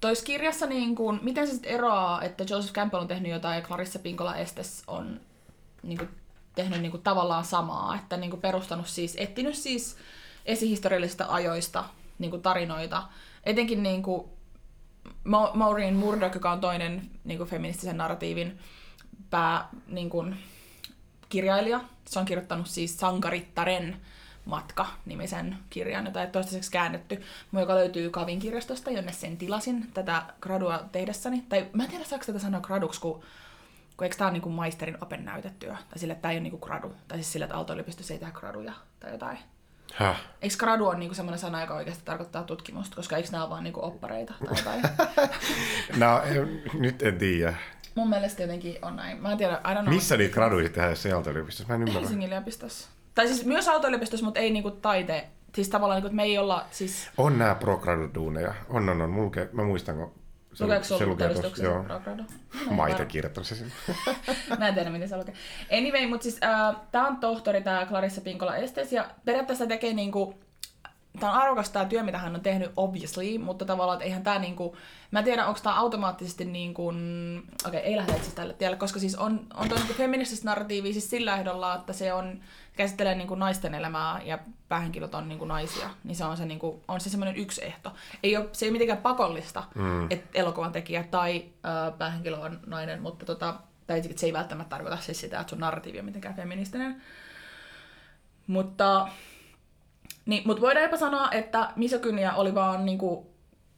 Tois kirjassa, niin kuin, miten se sitten eroaa, että Joseph Campbell on tehnyt jotain ja Clarissa Pinkola Estes on niin kuin, tehnyt niin kuin, tavallaan samaa, että niin kuin, perustanut siis, etsinyt siis esihistoriallisista ajoista niin kuin, tarinoita, etenkin niin kuin, Maureen Murdoch, joka on toinen niin kuin, feministisen narratiivin pää niin kirjailija. Se on kirjoittanut siis Sankarittaren matka-nimisen kirjan, jota ei toistaiseksi käännetty, joka löytyy Kavin kirjastosta, jonne sen tilasin tätä gradua tehdessäni. Tai mä en tiedä, saako tätä sanoa graduksi, kun, kun eikö tämä ole niin maisterin open näytettyä? Tai sille, että tämä ei ole niin kuin gradu. Tai siis sille, että Aalto-yliopistossa ei tehdä graduja tai jotain. Häh? Eikö gradu on niinku semmoinen sana, joka oikeasti tarkoittaa tutkimusta, koska eikö nämä ole vaan niinku oppareita tai jotain? no, nyt en tiedä. Mun mielestä jotenkin on näin. Mä en tiedä, I don't know. Missä niitä graduja tehdään se Aalto-yliopistossa? Mä en ymmärrä. Helsingin yliopistossa. Tai siis myös autoyliopistossa, mutta ei niinku taite. Siis tavallaan, niinku, että me ei olla siis... On nää prograduduuneja. On, on, on. Mulke, mä muistan, kun se, Lukeeko se lukee tuossa? Joo. Mä itse kirjoittanut se sinne. mä en tiedä, miten se lukee. Anyway, mutta siis äh, tää on tohtori, tää Clarissa Pinkola Estes, ja periaatteessa tekee niinku tämä on arvokas tämä työ, mitä hän on tehnyt, obviously, mutta tavallaan, että eihän tämä niinku, mä en tiedä, onko tämä automaattisesti niin kuin, okei, okay, ei lähde siis tälle tielle, koska siis on, on tuo niinku feminististä narratiivia siis sillä ehdolla, että se on, käsittelee niinku naisten elämää ja päähenkilöt on niinku naisia, niin se on se, niinku, on se semmoinen yksi ehto. Ei ole, se ei ole mitenkään pakollista, mm. että elokuvan tekijä tai äh, päähenkilö on nainen, mutta tota, tai se ei välttämättä tarkoita siis sitä, että sun narratiivi on mitenkään feministinen. Mutta niin, mutta voidaan jopa sanoa, että misokynia oli vaan niinku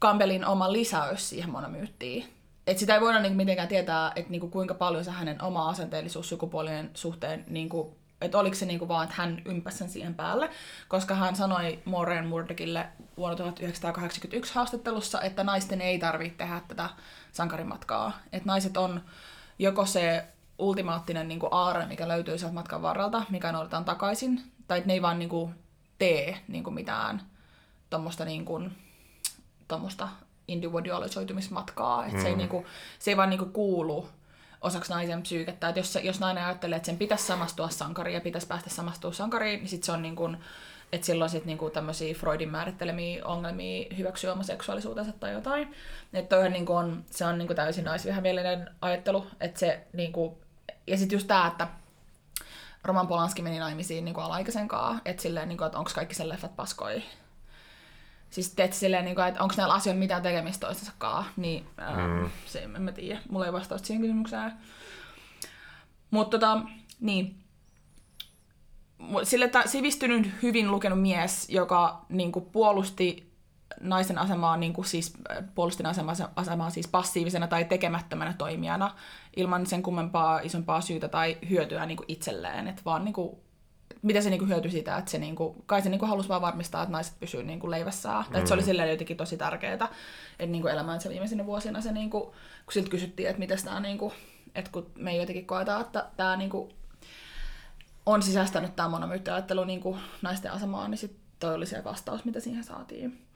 Campbellin oma lisäys siihen monomyyttiin. Et sitä ei voida niinku mitenkään tietää, että niinku kuinka paljon se hänen oma asenteellisuus sukupuolien suhteen, niinku, että oliko se niinku vaan, että hän ympäsi sen siihen päälle, koska hän sanoi Maureen Murdochille vuonna 1981 haastattelussa, että naisten ei tarvitse tehdä tätä sankarimatkaa. Että naiset on joko se ultimaattinen niin aare, mikä löytyy sieltä matkan varrelta, mikä noudetaan takaisin, tai ne ei vaan niin kuin, tee niin kuin mitään tuommoista niin kuin, individualisoitumismatkaa. Mm. se, ei, mm. niin kuin, se ei vaan niin kuin, kuulu osaksi naisen psyykettä. Että jos, jos nainen ajattelee, että sen pitäisi samastua sankariin ja pitäisi päästä samastua sankariin, niin sitten se on niin kuin, että silloin sitten niinku tämmöisiä Freudin määrittelemiä ongelmia hyväksyä homoseksuaalisuutensa tai jotain. Että toihan niinku on, se on niinku täysin naisvihamielinen ajattelu. Että se niinku, ja sitten just tämä, että Roman Polanski meni naimisiin niinku alaikäisen kanssa, että silleen, niinku, että onko kaikki sen leffat paskoi. Siis teet silleen, niinku, että onko näillä asioilla mitään tekemistä toistensa kanssa, niin ää, mm. se en mä tiedä. Mulla ei vastausta siihen kysymykseen. Mutta tota, niin, sille että sivistynyt, hyvin lukenut mies, joka niin kuin, puolusti naisen asemaa, niin kuin, siis, puolusti naisen asemaa siis passiivisena tai tekemättömänä toimijana ilman sen kummempaa isompaa syytä tai hyötyä niin kuin itselleen, että vaan niin kuin, mitä se niinku hyötyi siitä, että se niinku, kai se niinku halusi vaan varmistaa, että naiset pysyvät niinku leivässään. Mm. Että se oli silleen jotenkin tosi tärkeää, että niinku elämänsä viimeisinä vuosina se, niinku, kun siltä kysyttiin, että miten tämä, niinku, että kun me jotenkin koetaan, että tämä niinku, on sisäistänyt tämä monomyyttiajattelu niin kuin naisten asemaan, niin sitten toi oli se vastaus, mitä siihen saatiin.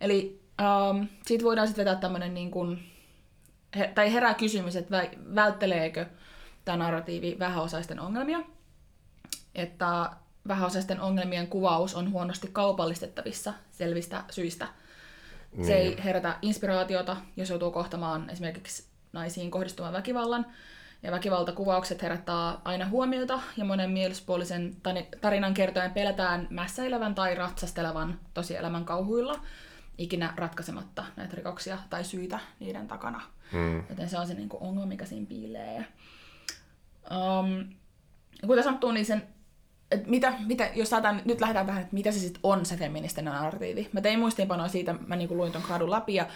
Eli ähm, siitä voidaan sitten vetää tämmöinen, niin kuin, he, tai herää kysymys, että vältteleekö tämä narratiivi vähäosaisten ongelmia, että vähäosaisten ongelmien kuvaus on huonosti kaupallistettavissa selvistä syistä. Niin. Se ei herätä inspiraatiota, jos joutuu kohtamaan esimerkiksi naisiin kohdistuvan väkivallan, ja väkivaltakuvaukset herättää aina huomiota ja monen mielispuolisen tarinan kertojen pelätään mässäilevän tai ratsastelevan tosielämän kauhuilla ikinä ratkaisematta näitä rikoksia tai syitä niiden takana. Mm. Joten se on se niin kuin ongelma, mikä siinä piilee. Um, kuten sanottu, niin sen, että mitä, mitä, jos saadaan, nyt lähdetään tähän, että mitä se sitten on se feministinen narratiivi. Mä tein muistiinpanoa siitä, mä niin kuin luin ton gradun läpi ja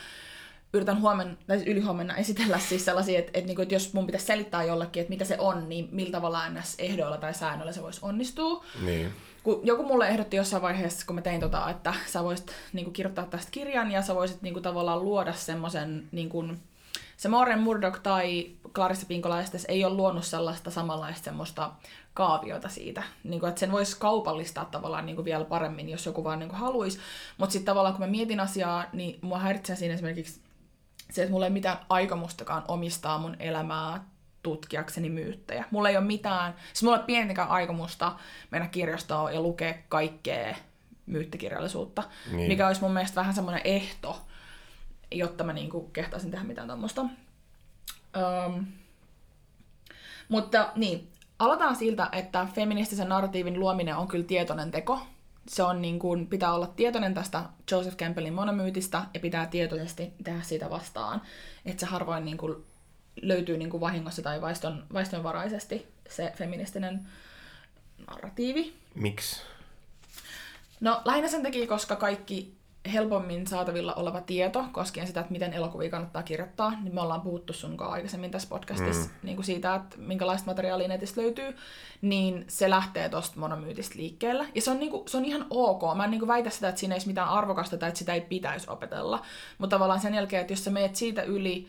yritän huomenna, tai siis ylihuomenna esitellä siis sellaisia, että, että, niin kuin, että jos mun pitäisi selittää jollekin, että mitä se on, niin millä tavalla ns. ehdoilla tai säännöillä se voisi onnistua. Niin. Kun joku mulle ehdotti jossain vaiheessa, kun mä tein tota, että sä voisit niin kuin, kirjoittaa tästä kirjan ja sä voisit niin kuin, tavallaan luoda semmoisen, niin kuin, se Moren Murdoch tai Clarissa Pinkolaistes ei ole luonut sellaista samanlaista semmoista kaaviota siitä. Niin kuin, että sen voisi kaupallistaa tavallaan niin kuin vielä paremmin, jos joku vaan niin kuin haluaisi. Mutta sitten tavallaan kun mä mietin asiaa, niin mua häiritsee siinä esimerkiksi se, että mulla ei mitään aikomustakaan omistaa mun elämää tutkiakseni myyttejä. Mulla ei ole mitään, siis mulla ei ole aikomusta mennä kirjastoon ja lukea kaikkea myyttikirjallisuutta, niin. mikä olisi mun mielestä vähän semmoinen ehto, jotta mä niinku kehtaisin tehdä mitään tuommoista. Um, mutta niin, aloitetaan siltä, että feministisen narratiivin luominen on kyllä tietoinen teko, se on niin kuin, pitää olla tietoinen tästä Joseph Campbellin monomyytistä ja pitää tietoisesti tehdä siitä vastaan. Että se harvoin niin kuin, löytyy niin kuin vahingossa tai vaiston, vaistonvaraisesti se feministinen narratiivi. Miksi? No lähinnä sen takia, koska kaikki helpommin saatavilla oleva tieto koskien sitä, että miten elokuvia kannattaa kirjoittaa, niin me ollaan puhuttu sun aikaisemmin tässä podcastissa mm. niin kuin siitä, että minkälaista materiaalia netistä löytyy, niin se lähtee tuosta monomyytistä liikkeelle. Ja se on, niin kuin, se on ihan ok. Mä en niin kuin väitä sitä, että siinä ei ole mitään arvokasta tai että sitä ei pitäisi opetella. Mutta tavallaan sen jälkeen, että jos sä meet siitä yli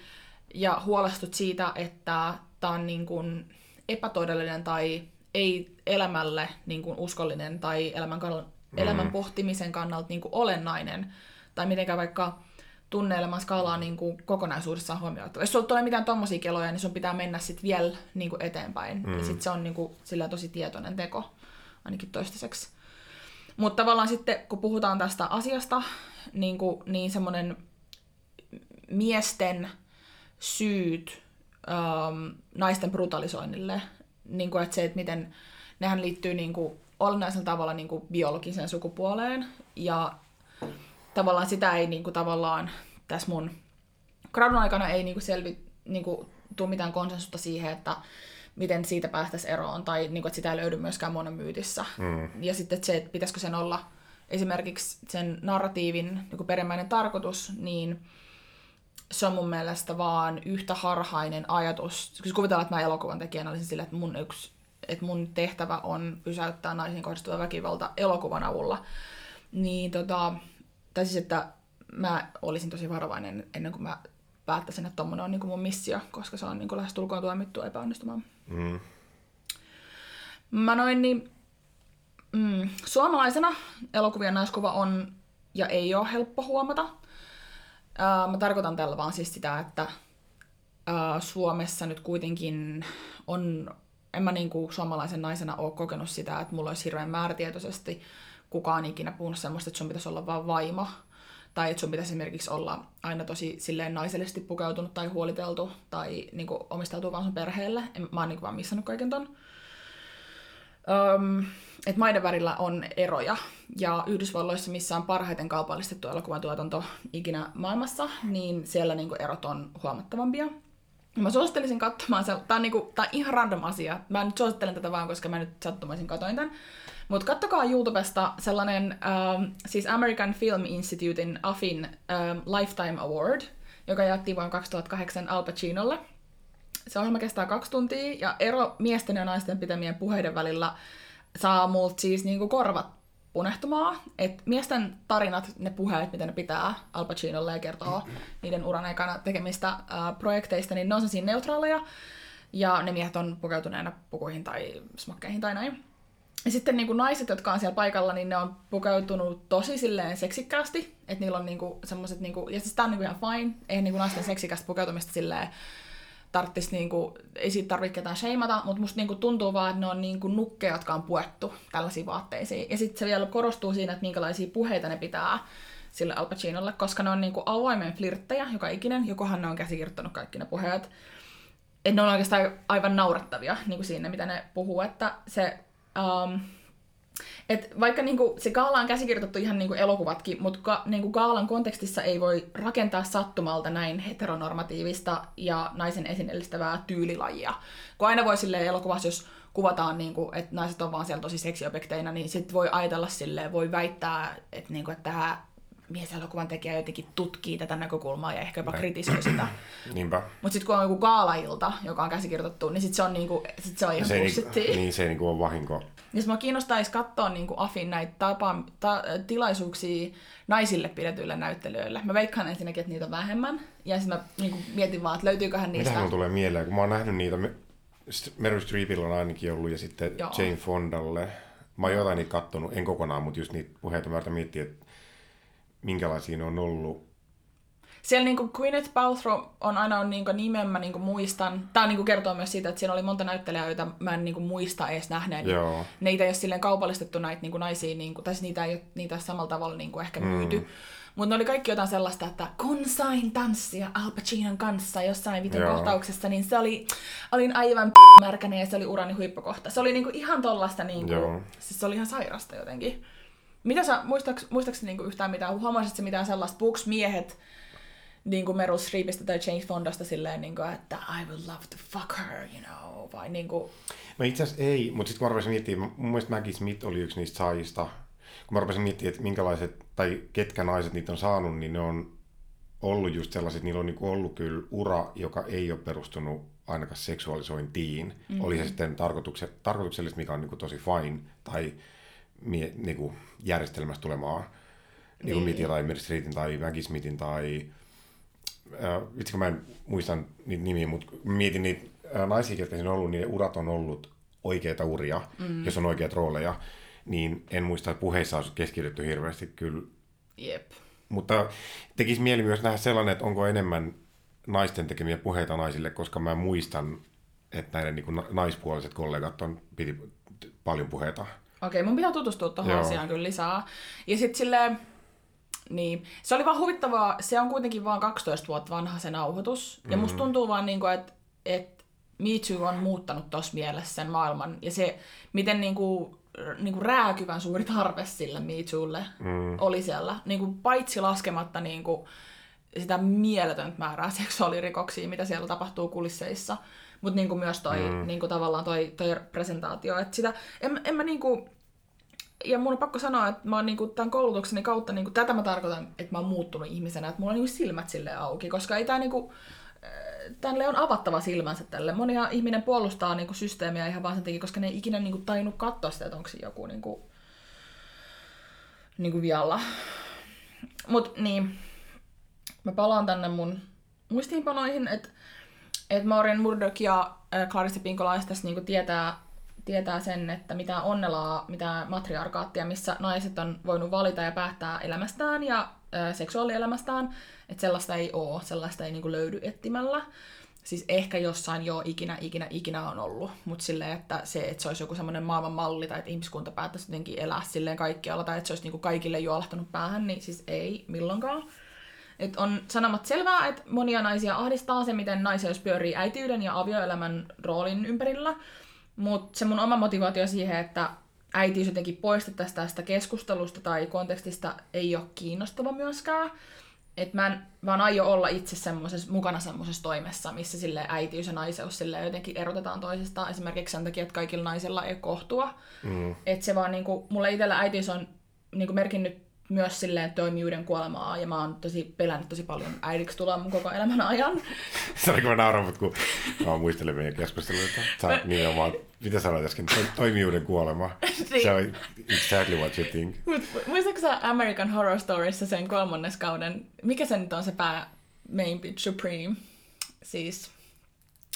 ja huolestut siitä, että tämä on niin kuin epätodellinen tai ei elämälle niin kuin uskollinen tai elämän. Elämän pohtimisen kannalta niin kuin olennainen, tai mitenkään vaikka tunne-elämän skaalaa niin kuin kokonaisuudessaan huomioitu. Jos sulla tulee mitään tommosia keloja, niin sun pitää mennä sitten vielä niin kuin eteenpäin. Mm. Ja sitten se on niin kuin, sillä tosi tietoinen teko, ainakin toistaiseksi. Mutta tavallaan sitten, kun puhutaan tästä asiasta, niin, kuin, niin semmoinen miesten syyt ähm, naisten brutalisoinnille, niin kuin, että se, että miten nehän liittyy niin kuin, olennaisella tavalla niin kuin biologiseen sukupuoleen. Ja tavallaan sitä ei niin kuin, tavallaan tässä mun gradun aikana ei niin kuin selvi, niin kuin, tule mitään konsensusta siihen, että miten siitä päästäisiin eroon, tai niin kuin, että sitä ei löydy myöskään monomyytissä. Mm. Ja sitten se, että pitäisikö sen olla esimerkiksi sen narratiivin niin kuin perimmäinen tarkoitus, niin se on mun mielestä vaan yhtä harhainen ajatus. Kun kuvitellaan, että mä elokuvan tekijänä olisin sille, että mun yksi että mun tehtävä on pysäyttää naisiin kohdistuva väkivalta elokuvan avulla. Niin tota, tai siis, että mä olisin tosi varovainen ennen kuin mä päättäisin, että tommonen on niin mun missio, koska se on niin lähes tulkoon tuomittu epäonnistumaan. Mm. Mä noin niin, mm, suomalaisena elokuvien naiskuva on ja ei ole helppo huomata. Ää, mä tarkoitan tällä vaan siis sitä, että äh, Suomessa nyt kuitenkin on, en mä niinku suomalaisen naisena ole kokenut sitä, että mulla olisi hirveän määrätietoisesti kukaan ikinä puhunut semmoista, että sun pitäisi olla vaan vaimo. Tai että sun pitäisi esimerkiksi olla aina tosi silleen naisellisesti pukeutunut tai huoliteltu tai niinku omistautua vaan sun perheelle. En, mä oon niinku vaan missannut kaiken ton. Öm, että maiden välillä on eroja. Ja Yhdysvalloissa, missä on parhaiten kaupallistettu elokuvatuotanto ikinä maailmassa, niin siellä niinku erot on huomattavampia. Mä suosittelisin katsomaan se, tää on, niinku, tää on ihan random asia. Mä nyt suosittelen tätä vaan, koska mä nyt sattumaisin katoin tämän. Mutta kattokaa YouTubesta sellainen, ähm, siis American Film Institutein AFIN ähm, Lifetime Award, joka jaettiin vuonna 2008 Al Pacinolle. Se ohjelma kestää kaksi tuntia ja ero miesten ja naisten pitämien puheiden välillä saa multa siis niinku korvat punehtumaan. Et miesten tarinat, ne puheet, mitä ne pitää Al Pacinolle ja kertoo niiden uran aikana tekemistä ää, projekteista, niin ne on siinä neutraaleja. Ja ne miehet on pukeutuneena pukuihin tai smokkeihin tai näin. Ja sitten niin kuin naiset, jotka on siellä paikalla, niin ne on pukeutunut tosi silleen seksikkäästi. Että niillä on niin kuin semmoset, niin ja siis tää on niin kuin ihan fine. Eihän niin kuin naisten seksikästä pukeutumista silleen tarvitsisi, niinku, ei siitä tarvitse ketään sheimata, mutta musta niinku tuntuu vaan, että ne on niinku nukkeja, jotka on puettu tällaisiin vaatteisiin. Ja sitten se vielä korostuu siinä, että minkälaisia puheita ne pitää sille Al Pacinolle, koska ne on niinku avoimen flirttejä, joka ikinen, jokohan ne on käsikirjoittanut kaikki ne puheet. Että ne on oikeastaan aivan naurettavia niinku siinä, mitä ne puhuu, että se... Um, et vaikka niinku, se gaala on käsikirjoitettu ihan niinku elokuvatkin, mutta ka, niinku gaalan kontekstissa ei voi rakentaa sattumalta näin heteronormatiivista ja naisen esineellistävää tyylilajia. Kun aina voi sille elokuvassa, jos kuvataan, niinku, että naiset on vaan siellä tosi seksiobjekteina, niin sitten voi ajatella silleen, voi väittää, että, niinku, että tämä mieselokuvan tekijä jotenkin tutkii tätä näkökulmaa ja ehkä jopa kritisoi sitä. Niinpä. Mutta sitten kun on joku gaalailta, joka on käsikirjoitettu, niin sitten se on, niinku, sit se on ihan Se ei, bullshittia. niin, se ei niinku ole vahinko. Jos mä kiinnostaisi katsoa niin kuin Afin näitä tapa, ta, tilaisuuksia naisille pidetyille näyttelijöille. Mä veikkaan ensinnäkin, että niitä on vähemmän. Ja sitten mä niin kuin mietin vaan, että löytyyköhän niistä... Mitä tulee mieleen, kun mä oon nähnyt niitä, Me- Meryl Streepillä on ainakin ollut ja sitten Joo. Jane Fondalle. Mä oon jotain niitä kattonut, en kokonaan, mutta just niitä puheita mä miettiä, että minkälaisia ne on ollut. Siellä niin kuin Gwyneth Paltrow on aina on niin kuin nimen mä niin kuin muistan. Tämä niin kuin kertoo myös siitä, että siellä oli monta näyttelijää, joita mä en niin kuin muista edes nähneeni. Joo. Neitä ei ole silleen kaupallistettu näitä niin kuin naisia, niin kuin, tai siis niitä ei ole niitä samalla tavalla niin kuin ehkä myyty. Mm. Mutta ne oli kaikki jotain sellaista, että kun sain tanssia Al Pacinon kanssa jossain vitun Joo. kohtauksessa, niin se oli, olin aivan märkäinen ja se oli urani huippukohta. Se oli niinku ihan tollasta, niinku, Joo. siis se oli ihan sairasta jotenkin. Mitä sä, muistaaks, muistaaks niinku yhtään mitään, huomasitko mitään sellaista, puhuks miehet niin kuin Meryl Streepistä tai James Fondasta silleen, niin kuin, että I would love to fuck her, you know, vai niin kuin, No itse asiassa ei, mutta sitten kun mä rupesin miettimään, mun mielestä Maggie Smith oli yksi niistä saajista. Kun mä rupesin miettimään, että minkälaiset, tai ketkä naiset niitä on saanut, niin ne on ollut just sellaiset, niillä on niinku ollut kyllä ura, joka ei ole perustunut ainakaan seksuaalisointiin. Mm-hmm. Oli se sitten tarkoitukse, tarkoituksellista, mikä on niinku tosi fine, tai mie, niinku järjestelmästä tulemaa. Niin kuin Niin. mietin jotain Meryl Streetin tai Maggie Smithin tai äh, vitsi kun mä en muista niitä nimiä, mutta mietin niitä äh, naisia, ketkä siinä on ollut, niin ne urat on ollut oikeita uria, mm. jos on oikeat rooleja, niin en muista, että puheissa olisi keskitytty hirveästi kyllä. jep. Mutta tekisi mieli myös nähdä sellainen, että onko enemmän naisten tekemiä puheita naisille, koska mä muistan, että näiden niin kuin, naispuoliset kollegat on piti paljon puheita. Okei, mun pitää tutustua tuohon Joo. asiaan kyllä lisää. Ja sitten silleen, niin, se oli vaan huvittavaa, se on kuitenkin vaan 12 vuotta vanha se nauhoitus. Ja musta tuntuu vaan, niin että et Me Too on muuttanut tuossa mielessä sen maailman. Ja se, miten niin kuin, niin kuin rääkyvän suuri tarve sille Me Toolle mm. oli siellä. Niin kuin, paitsi laskematta niin kuin, sitä mieletöntä määrää seksuaalirikoksia, mitä siellä tapahtuu kulisseissa. Mutta niinku myös toi, mm. niinku tavallaan toi, toi presentaatio. Et sitä, en, en mä niinku, ja mun on pakko sanoa, että mä oon niinku tämän koulutukseni kautta, niinku, tätä mä tarkoitan, että mä oon muuttunut ihmisenä, että mulla on niinku silmät sille auki, koska ei tää niinku, äh, tälle on avattava silmänsä tälle. Monia ihminen puolustaa niinku systeemiä ihan vaan sen takia, koska ne ei ikinä niinku tajunnut katsoa sitä, että onko siinä joku niinku, niinku vialla. Mut niin, mä palaan tänne mun muistiinpanoihin, että et Maureen Murdoch ja äh, Clarissa Pinkola tässä niinku tietää, tietää sen, että mitä onnelaa, mitä matriarkaattia, missä naiset on voinut valita ja päättää elämästään ja äh, seksuaalielämästään, että sellaista ei oo, sellaista ei niinku löydy etsimällä. Siis ehkä jossain jo ikinä, ikinä, ikinä on ollut, mutta silleen, että se, että se olisi joku semmoinen maailman malli tai että ihmiskunta päättäisi jotenkin elää silleen kaikkialla tai että se olisi niinku kaikille juolahtanut päähän, niin siis ei milloinkaan. Et on sanomat selvää, että monia naisia ahdistaa se, miten naisia jos pyörii äitiyden ja avioelämän roolin ympärillä. Mutta se mun oma motivaatio siihen, että äitiys jotenkin poistettaisiin tästä keskustelusta tai kontekstista ei ole kiinnostava myöskään. Että mä en vaan aio olla itse semmoses, mukana semmoisessa toimessa, missä sille äitiys ja naiseus sille jotenkin erotetaan toisistaan. Esimerkiksi sen takia, että kaikilla naisilla ei kohtua. Mm. Että se vaan niinku, mulle itsellä äitiys on niinku merkinnyt myös silleen toimijuuden kuolemaa, ja mä oon tosi pelännyt tosi paljon äidiksi tulla mun koko elämän ajan. Sori, kun mä nauran, mutta kun mä muistelen meidän keskustelua, että sä nimenomaan, mitä sanoit äsken, toimijuuden kuolema. niin. Se on exactly what you think. Mut, muistatko sä American Horror Storyssa sen kolmannes kauden, mikä se nyt on se pää main bitch supreme? Siis...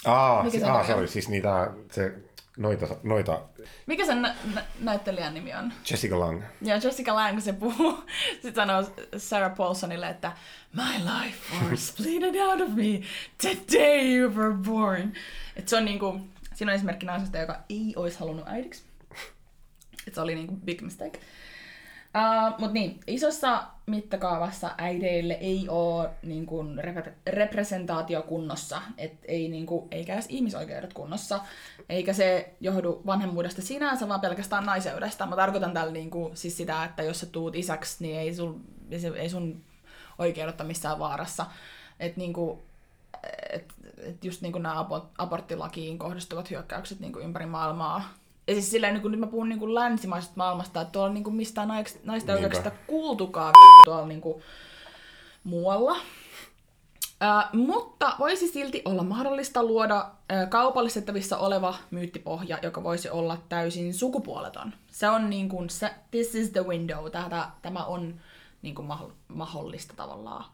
Aa, mikä se, aa, se oli siis niitä, se noita, noita... Mikä sen nä- nä- näyttelijän nimi on? Jessica Lang. Ja Jessica Lang, kun se puhuu, sitten sanoo Sarah Paulsonille, että My life was split out of me the day you were born. Et se on niinku, siinä on esimerkki naisesta, joka ei olisi halunnut äidiksi. Et se oli niinku big mistake. Uh, Mutta niin, isossa mittakaavassa äideille ei ole niin kuin, repre- representaatio kunnossa, et ei, niin kuin, eikä edes ihmisoikeudet kunnossa, eikä se johdu vanhemmuudesta sinänsä, vaan pelkästään naiseudesta. Mä tarkoitan tällä niin kuin, siis sitä, että jos sä tuut isäksi, niin ei, sul, ei sun oikeudet ole missään vaarassa. Että niin kuin, et, et just niin nämä aborttilakiin kohdistuvat hyökkäykset niin ympäri maailmaa ja siis silleen, niin kun nyt mä puhun niin kuin länsimaisesta maailmasta, että tuolla niin kuin mistään naista oikeastaan kuultukaan tuolla niin kuin muualla. Ää, mutta voisi silti olla mahdollista luoda ää, kaupallistettavissa oleva myyttipohja, joka voisi olla täysin sukupuoleton. Se on niin kuin se, this is the window, tämä, tämä on niin kuin mahdollista tavallaan.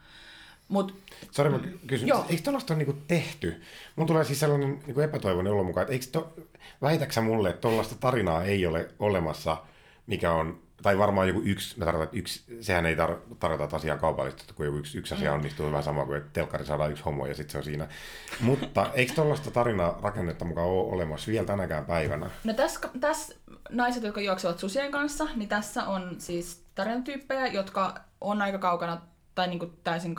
Mut, Sori, mä kysyn, joo. eikö tuollaista ole niinku tehty? Mun tulee siis sellainen niinku epätoivoinen olo mukaan, että eikö to, väitäksä mulle, että tuollaista tarinaa ei ole olemassa, mikä on, tai varmaan joku yksi, mä tarkoitan, yksi, sehän ei tar- tarkoita, että asiaa kaupallista, kun joku yksi, yksi asia mm. onnistuu vähän sama kuin, että telkkari saadaan yksi homo ja sitten se on siinä. Mutta eikö tuollaista tarinaa rakennetta mukaan ole olemassa vielä tänäkään päivänä? No tässä, tässä naiset, jotka juoksevat susien kanssa, niin tässä on siis tarinatyyppejä, jotka on aika kaukana tai niin kuin täysin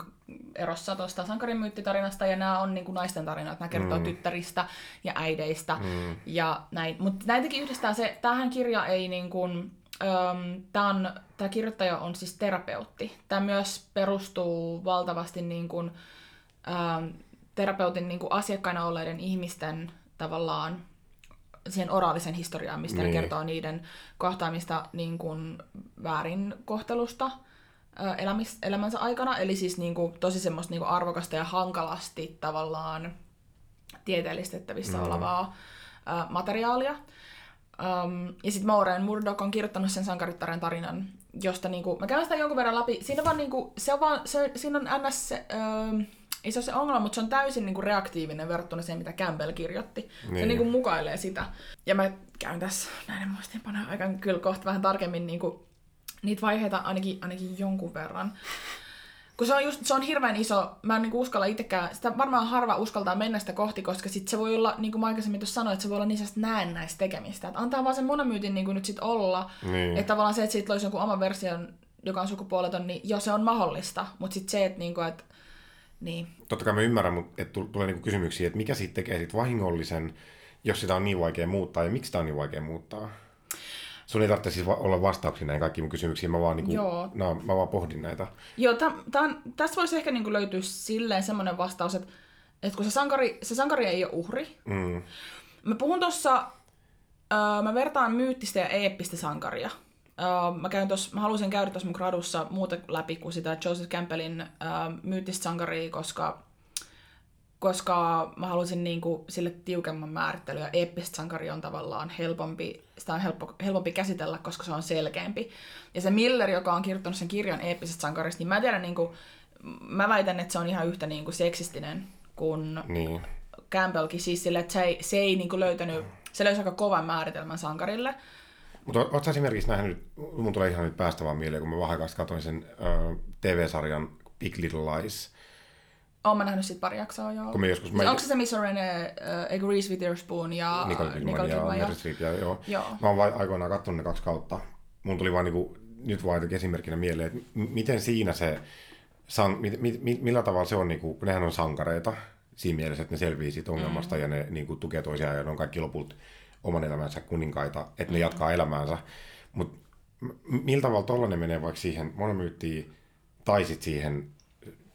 erossa tuosta sankarimyyttitarinasta, ja nämä on niin kuin naisten tarinoita, nämä kertoo mm. tyttäristä ja äideistä, mm. ja näin. Mutta näitäkin yhdistää se, tähän kirja ei niin kuin, äm, tämä, on, tämä kirjoittaja on siis terapeutti. Tämä myös perustuu valtavasti niin kuin, äm, terapeutin niin kuin asiakkaina olleiden ihmisten tavallaan siihen oraalisen historiaan, mistä niin. kertoo niiden kohtaamista niin kuin väärinkohtelusta elämis, elämänsä aikana. Eli siis niin kuin, tosi semmoista niin kuin arvokasta ja hankalasti tavallaan tieteellistettävissä mm. olevaa ä, materiaalia. Um, ja sitten Maureen Murdoch on kirjoittanut sen sankarittaren tarinan, josta niinku, mä käyn sitä jonkun verran läpi. Siinä, vaan, niinku, se on vaan, se, siinä on ns. Se, öö, ei se ole se ongelma, mutta se on täysin niinku reaktiivinen verrattuna siihen, mitä Campbell kirjoitti. Niin. Se niinku mukailee sitä. Ja mä käyn tässä näiden muistiinpanojen aikana kyllä kohta vähän tarkemmin niinku niitä vaiheita ainakin, ainakin jonkun verran. Kun se on, just, se on hirveän iso, mä en niinku uskalla itsekään, sitä varmaan harva uskaltaa mennä sitä kohti, koska sit se voi olla, niin kuin mä aikaisemmin tuossa sanoin, että se voi olla niin näennäistä tekemistä. Että antaa vaan sen monomyytin niin nyt sit olla, niin. että tavallaan se, että siitä loisi jonkun oman version, joka on sukupuoleton, niin jo se on mahdollista, mutta sitten se, että, niin kuin, että niin. Totta kai mä ymmärrän, mutta että tulee niinku kysymyksiä, että mikä siitä tekee sit vahingollisen, jos sitä on niin vaikea muuttaa ja miksi sitä on niin vaikea muuttaa? Sun ei tarvitse siis olla vastauksia näihin kaikkiin mun kysymyksiin, mä vaan, niin kuin, no, mä vaan pohdin näitä. Joo, tämän, tästä voisi ehkä niin kuin löytyä silleen semmoinen vastaus, että, että kun se sankari, se sankari ei ole uhri. Mm. Mä puhun tuossa, äh, mä vertaan myyttistä ja eeppistä sankaria. Uh, mä, käyn tos, mä halusin käydä tuossa mun gradussa muuta läpi kuin sitä Joseph Campbellin uh, myyttistä sankaria, koska koska mä halusin niinku sille tiukemman määrittelyä. Eeppistä sankari on tavallaan helpompi, sitä on helppo, helpompi käsitellä, koska se on selkeämpi. Ja se Miller, joka on kirjoittanut sen kirjan eeppisestä sankarista, niin mä tiedän, niinku, mä väitän, että se on ihan yhtä niinku seksistinen kuin niin. Campbellkin. Siis sille, että se ei, se ei niinku löytänyt, se löysi aika kovan määritelmän sankarille. Mutta ootko esimerkiksi nähnyt, mun tulee ihan nyt päästä vaan mieleen, kun mä vähän katsoin sen uh, TV-sarjan Big Little Lies, Oon mä nähnyt sit pari jaksoa, joo. Kun joskus... Mä... Onko se se, missä Rene uh, Ego Reese Witherspoon ja Nicole Kidman, Nicole ja Kidman, Meryl Streep, ja, joo. Joo. Mä oon vai- aikoinaan katsonut ne kaksi kautta. Mun tuli vaan niinku, nyt vaan esimerkkinä mieleen, että m- miten siinä se, san, mit, mit, mit, millä tavalla se on, niinku, kun nehän on sankareita siinä mielessä, että ne selvii siitä ongelmasta mm. ja ne niinku, tukee toisiaan ja ne on kaikki lopulta oman elämänsä kuninkaita, että ne Mm. jatkaa elämäänsä. Mutta millä tavalla tollanen menee vaikka siihen monomyyttiin tai sit siihen,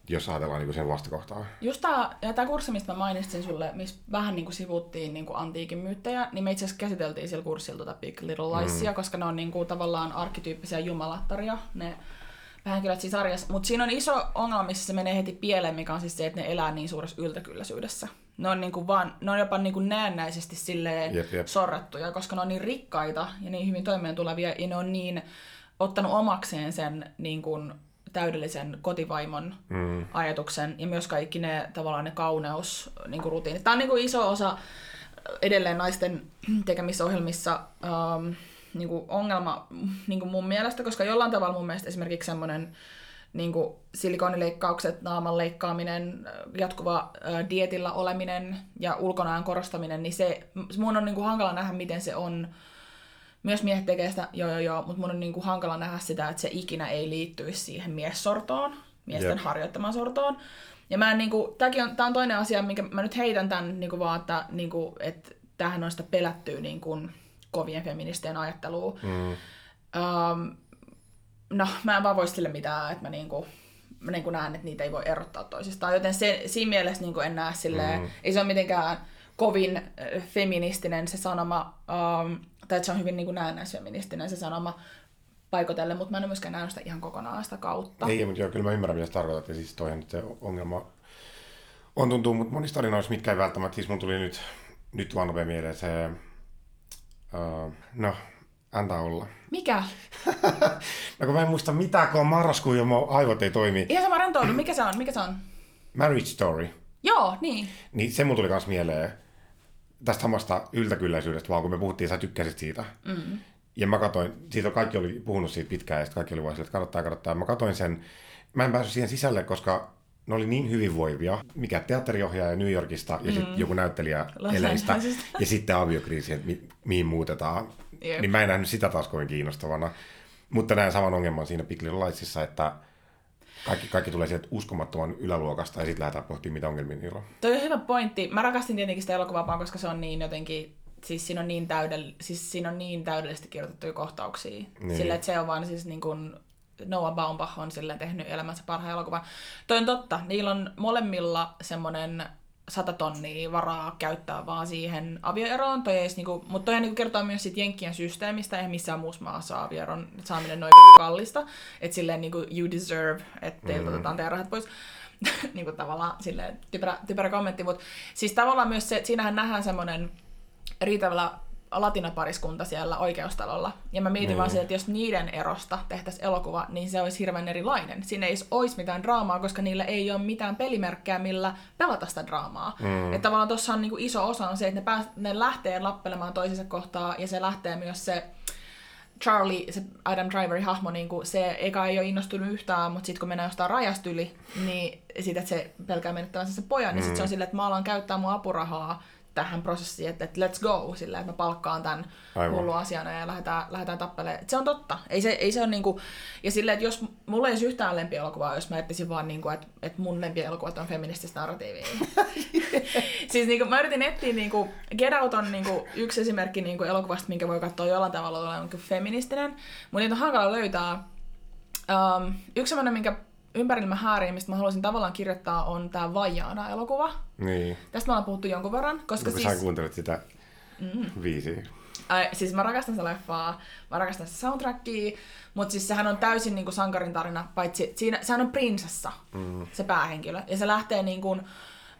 jos ajatellaan niinku sen vastakohtaa? Just tää, ja tää kurssi, mistä mä mainitsin sulle, missä vähän niinku sivuttiin niinku antiikin myyttejä, niin me itse asiassa käsiteltiin sillä kurssilla tota Big Little Liesia, mm. koska ne on niinku tavallaan arkkityyppisiä jumalattaria, ne päähenkilöt siinä sarjassa. Mutta siinä on iso ongelma, missä se menee heti pieleen, mikä on siis se, että ne elää niin suuressa yltäkylläisyydessä. Ne on, niinku vaan, ne on jopa niinku näennäisesti silleen Jep, jep. sorrettuja, koska ne on niin rikkaita ja niin hyvin toimeen tulevia, ja ne on niin ottanut omakseen sen niin kuin, täydellisen kotivaimon mm. ajatuksen, ja myös kaikki ne tavallaan ne kauneus niin kuin rutiinit. Tämä on niin kuin iso osa edelleen naisten tekemissä ohjelmissa ähm, niin kuin ongelma niin kuin mun mielestä, koska jollain tavalla mun mielestä esimerkiksi semmoinen niin kuin silikonileikkaukset, naaman leikkaaminen, jatkuva ä, dietillä oleminen ja ulkonaan korostaminen, niin se, mun on niin kuin hankala nähdä, miten se on, myös miehet tekee sitä, joo joo joo, mutta mun on niin kuin hankala nähdä sitä, että se ikinä ei liittyisi siihen miessortoon, miesten Jep. harjoittamaan sortoon. Ja mä en, niin kuin, tämäkin on, tää on toinen asia, minkä mä nyt heitän tämän niin kuin vaan, että, niin kuin, että tämähän on sitä pelättyä niin kuin, kovien feministien ajattelua. Mm. Um, no, mä en vaan voi sille mitään, että mä niinku, mä niinku näen, että niitä ei voi erottaa toisistaan. Joten se, siinä mielessä niinku en näe silleen, mm. ei se ole mitenkään kovin feministinen se sanoma, um, tai että se on hyvin niinku näennäisfeministinen se sanoma paikotelle, mutta mä en ole myöskään nähnyt sitä ihan kokonaan sitä kautta. Ei, mutta joo, kyllä mä ymmärrän, mitä tarkoitat. Ja siis toihan nyt se ongelma on tuntuu, mutta monissa tarinoissa, mitkä ei välttämättä, siis mun tuli nyt, nyt vaan nopea mieleen se, uh, no, antaa olla. Mikä? No kun mä en muista mitään, kun on marraskuu ja mun aivot ei toimi. Ihan sama rentoudu. Mikä se on? Mikä se on? Marriage Story. Joo, niin. Niin se mun tuli kans mieleen tästä samasta yltäkylläisyydestä, vaan kun me puhuttiin, sä tykkäsit siitä. Mm. Ja mä katsoin, siitä kaikki oli puhunut siitä pitkään, ja sitten kaikki oli vaan että kannattaa, kannattaa. Mä katsoin sen, mä en päässyt siihen sisälle, koska ne oli niin hyvinvoivia, mikä teatteriohjaaja New Yorkista ja sitten joku näyttelijä Eleistä ja sitten aviokriisi, että mi- mihin muutetaan. Jep. Niin mä en nähnyt sitä taas kovin kiinnostavana. Mutta näen saman ongelman siinä Little Lightsissa, että kaikki, kaikki tulee sieltä uskomattoman yläluokasta ja sitten lähdetään pohtimaan, mitä ongelmia niillä on. Toi on hyvä pointti. Mä rakastin tietenkin sitä elokuvaa koska se on niin jotenkin, siis siinä on niin, täydell, siis siinä on niin täydellisesti kirjoitettuja kohtauksia. Niin. Sillä, että se on vaan siis niin kuin Noah Baumbach on silleen tehnyt elämänsä parhaan elokuvan. Toi on totta. Niillä on molemmilla semmoinen sata tonnia varaa käyttää vaan siihen avioeroon. Toi edes niinku, mutta toi niinku kertoo myös siitä Jenkkien systeemistä, eihän missään muussa maassa avioeron saaminen noin kallista. Että silleen niinku you deserve, että teiltä otetaan teidän rahat pois. niinku tavallaan silleen typerä, typerä kommentti, mutta siis tavallaan myös se, että siinähän nähdään semmoinen riittävällä latinapariskunta siellä oikeustalolla. Ja mä mietin Niin. vaan sitä, että jos niiden erosta tehtäisiin elokuva, niin se olisi hirveän erilainen. Siinä ei olisi mitään draamaa, koska niillä ei ole mitään pelimerkkejä, millä pelata sitä draamaa. Mm. Että tavallaan tuossa on niinku iso osa on se, että ne, pääs, ne lähtee lappelemaan toisensa kohtaa, ja se lähtee myös se Charlie, se Adam Driverin hahmo, niin kuin se eka ei ole innostunut yhtään, mutta sitten kun mennään jostain rajasta yli, niin siitä, että se pelkää menettävänsä se pojan, niin sitten se on silleen, että mä alan käyttää mun apurahaa tähän prosessiin, että, että let's go, sillä että mä palkkaan tämän hullu asiana ja lähdetään, lähdetään tappelemaan. Se on totta. Ei se, ei se ole niinku, ja silleen, että jos mulla ei olisi yhtään lempielokuvaa, jos mä etsisin vaan niinku, että, että mun lempielokuvat on feminististä narratiivia. siis niinku, mä yritin etsiä, niinku, Get Out on niinku, yksi esimerkki niinku, elokuvasta, minkä voi katsoa jollain tavalla olevan niinku, feministinen, mutta niitä on hankala löytää. Um, yksi semmoinen, minkä ympärillä mä häärin, mistä mä haluaisin tavallaan kirjoittaa, on tämä Vajaana-elokuva. Niin. Tästä me ollaan puhuttu jonkun verran, koska Kun siis... sä kuuntelet sitä Mm. viisiä. Ai, siis mä rakastan sitä leffaa, mä rakastan sitä soundtrackia, mutta siis sehän on täysin niinku sankarin tarina, paitsi siinä, sehän on prinsessa, mm. se päähenkilö. Ja se lähtee niinku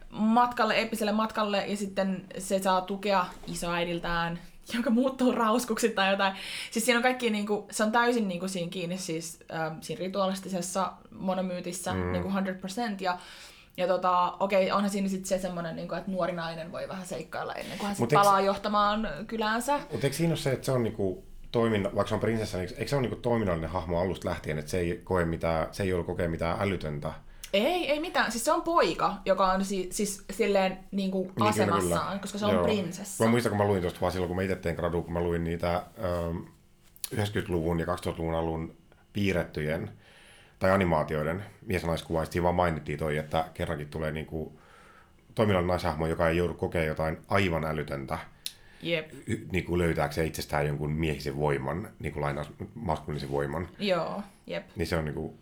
matkalle, eeppiselle matkalle, ja sitten se saa tukea isoäidiltään, joka muuttuu rauskuksi tai jotain. Siis siinä on kaikki, niinku, se on täysin niinku siinä kiinni siis äh, siinä ritualistisessa monomyytissä, mm. niinku 100%. Ja, ja tota, okei, onhan siinä sitten se semmoinen, niinku, että nuori nainen voi vähän seikkailla ennen kuin hän sit palaa johtamaan kyläänsä. Mutta eikö siinä ole se, että se on niinku toiminna, vaikka se on prinsessa, niin eikö se ole niinku toiminnallinen hahmo alusta lähtien, että se ei, koe mitään, se ei ole kokea mitään älytöntä Ei, ei mitään. Siis se on poika, joka on si- siis silleen niin kuin kyllä, asemassaan, kyllä. koska se on Joo. prinsessa. Mä muistan, kun mä luin tuosta vaan silloin, kun mä itse tein gradua, kun mä luin niitä ähm, 90-luvun ja 2000-luvun alun piirrettyjen tai animaatioiden mies- ja naiskuvaista. Siinä vaan mainittiin toi, että kerrankin tulee niinku toiminnallinen naishahmo, joka ei joudu kokemaan jotain aivan älytöntä Jep. y- niinku löytääkseen itsestään jonkun miehisen voiman, niinku lainaus maskuliinisen voiman. Joo, jep. Niin se on niinku,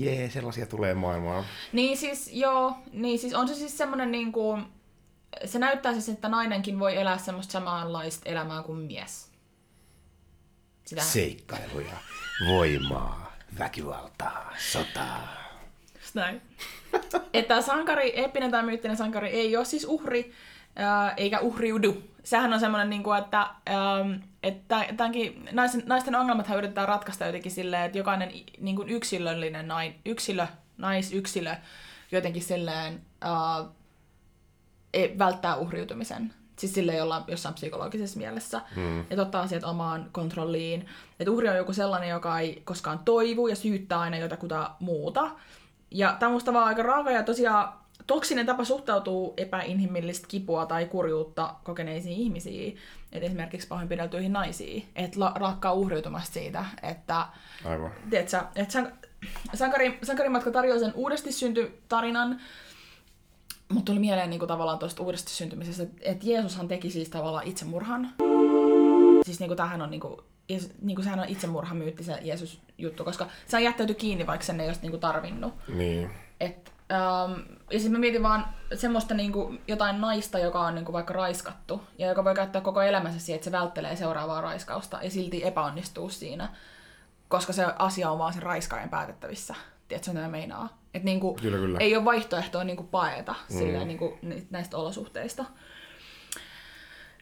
jee, sellaisia tulee maailmaan. Niin siis, joo, niin siis on se siis semmonen niinku, se näyttää siis, että nainenkin voi elää semmoista samanlaista elämää kuin mies. Sitä. Seikkailuja, voimaa, väkivaltaa, sotaa. Just näin. että sankari, eeppinen tai myyttinen sankari ei ole siis uhri, ää, eikä uhriudu. Sehän on semmoinen, niin kuin, että, äm, että tämänkin, naisten, naisten ongelmathan yritetään ratkaista jotenkin silleen, että jokainen niin kuin yksilöllinen nain, yksilö, naisyksilö jotenkin silleen ää, ei- välttää uhriutumisen. Siis sille jolla jossain psykologisessa mielessä. Mm. Että ottaa asiat omaan kontrolliin. Että uhri on joku sellainen, joka ei koskaan toivu ja syyttää aina jotakuta muuta. Ja tämä on musta vaan aika raaka ja tosiaan toksinen tapa suhtautuu epäinhimillistä kipua tai kurjuutta kokeneisiin ihmisiin. Et esimerkiksi pahoinpideltyihin naisiin. Että la- lakkaa uhriutumasta siitä, että Aivan. tiedätkö, että sank- sankari, sankarimatka tarjoaa sen uudesti synty tarinan, mutta tuli mieleen niin kuin, tavallaan tuosta uudesti syntymisestä, että et Jeesushan teki siis tavallaan itsemurhan. Siis niin kuin, tämähän on, niin kuin, Jeesus, niin kuin, sehän on itsemurhamyytti se Jeesus-juttu, koska se on jättäyty kiinni, vaikka sen ei olisi niin kuin, tarvinnut. Niin. Et, ähm, ja sitten mä mietin vaan semmoista niinku, jotain naista, joka on niinku, vaikka raiskattu, ja joka voi käyttää koko elämänsä siihen, että se välttelee seuraavaa raiskausta, ja silti epäonnistuu siinä, koska se asia on vaan sen raiskaajan päätettävissä. Tiedätkö, mitä meinaa? Et niinku, Kyllä, kyllä. ei ole vaihtoehtoa niinku paeta mm. silleen, niinku, ni- näistä olosuhteista.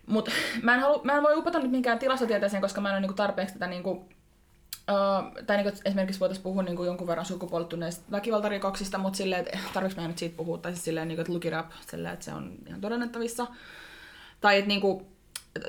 Mutta mä, en halu, mä en voi upota nyt minkään tilastotieteeseen, koska mä en ole niinku tarpeeksi tätä niinku, Uh, tai niinku, esimerkiksi voitaisiin puhua niinku jonkun verran sukupuolittuneista väkivaltarikoksista, mutta silleen, että tarvitsen mä nyt siitä puhua, tai siis silleen, niinku, että look it up, silleen, että se on ihan todennettavissa. Tai että niinku,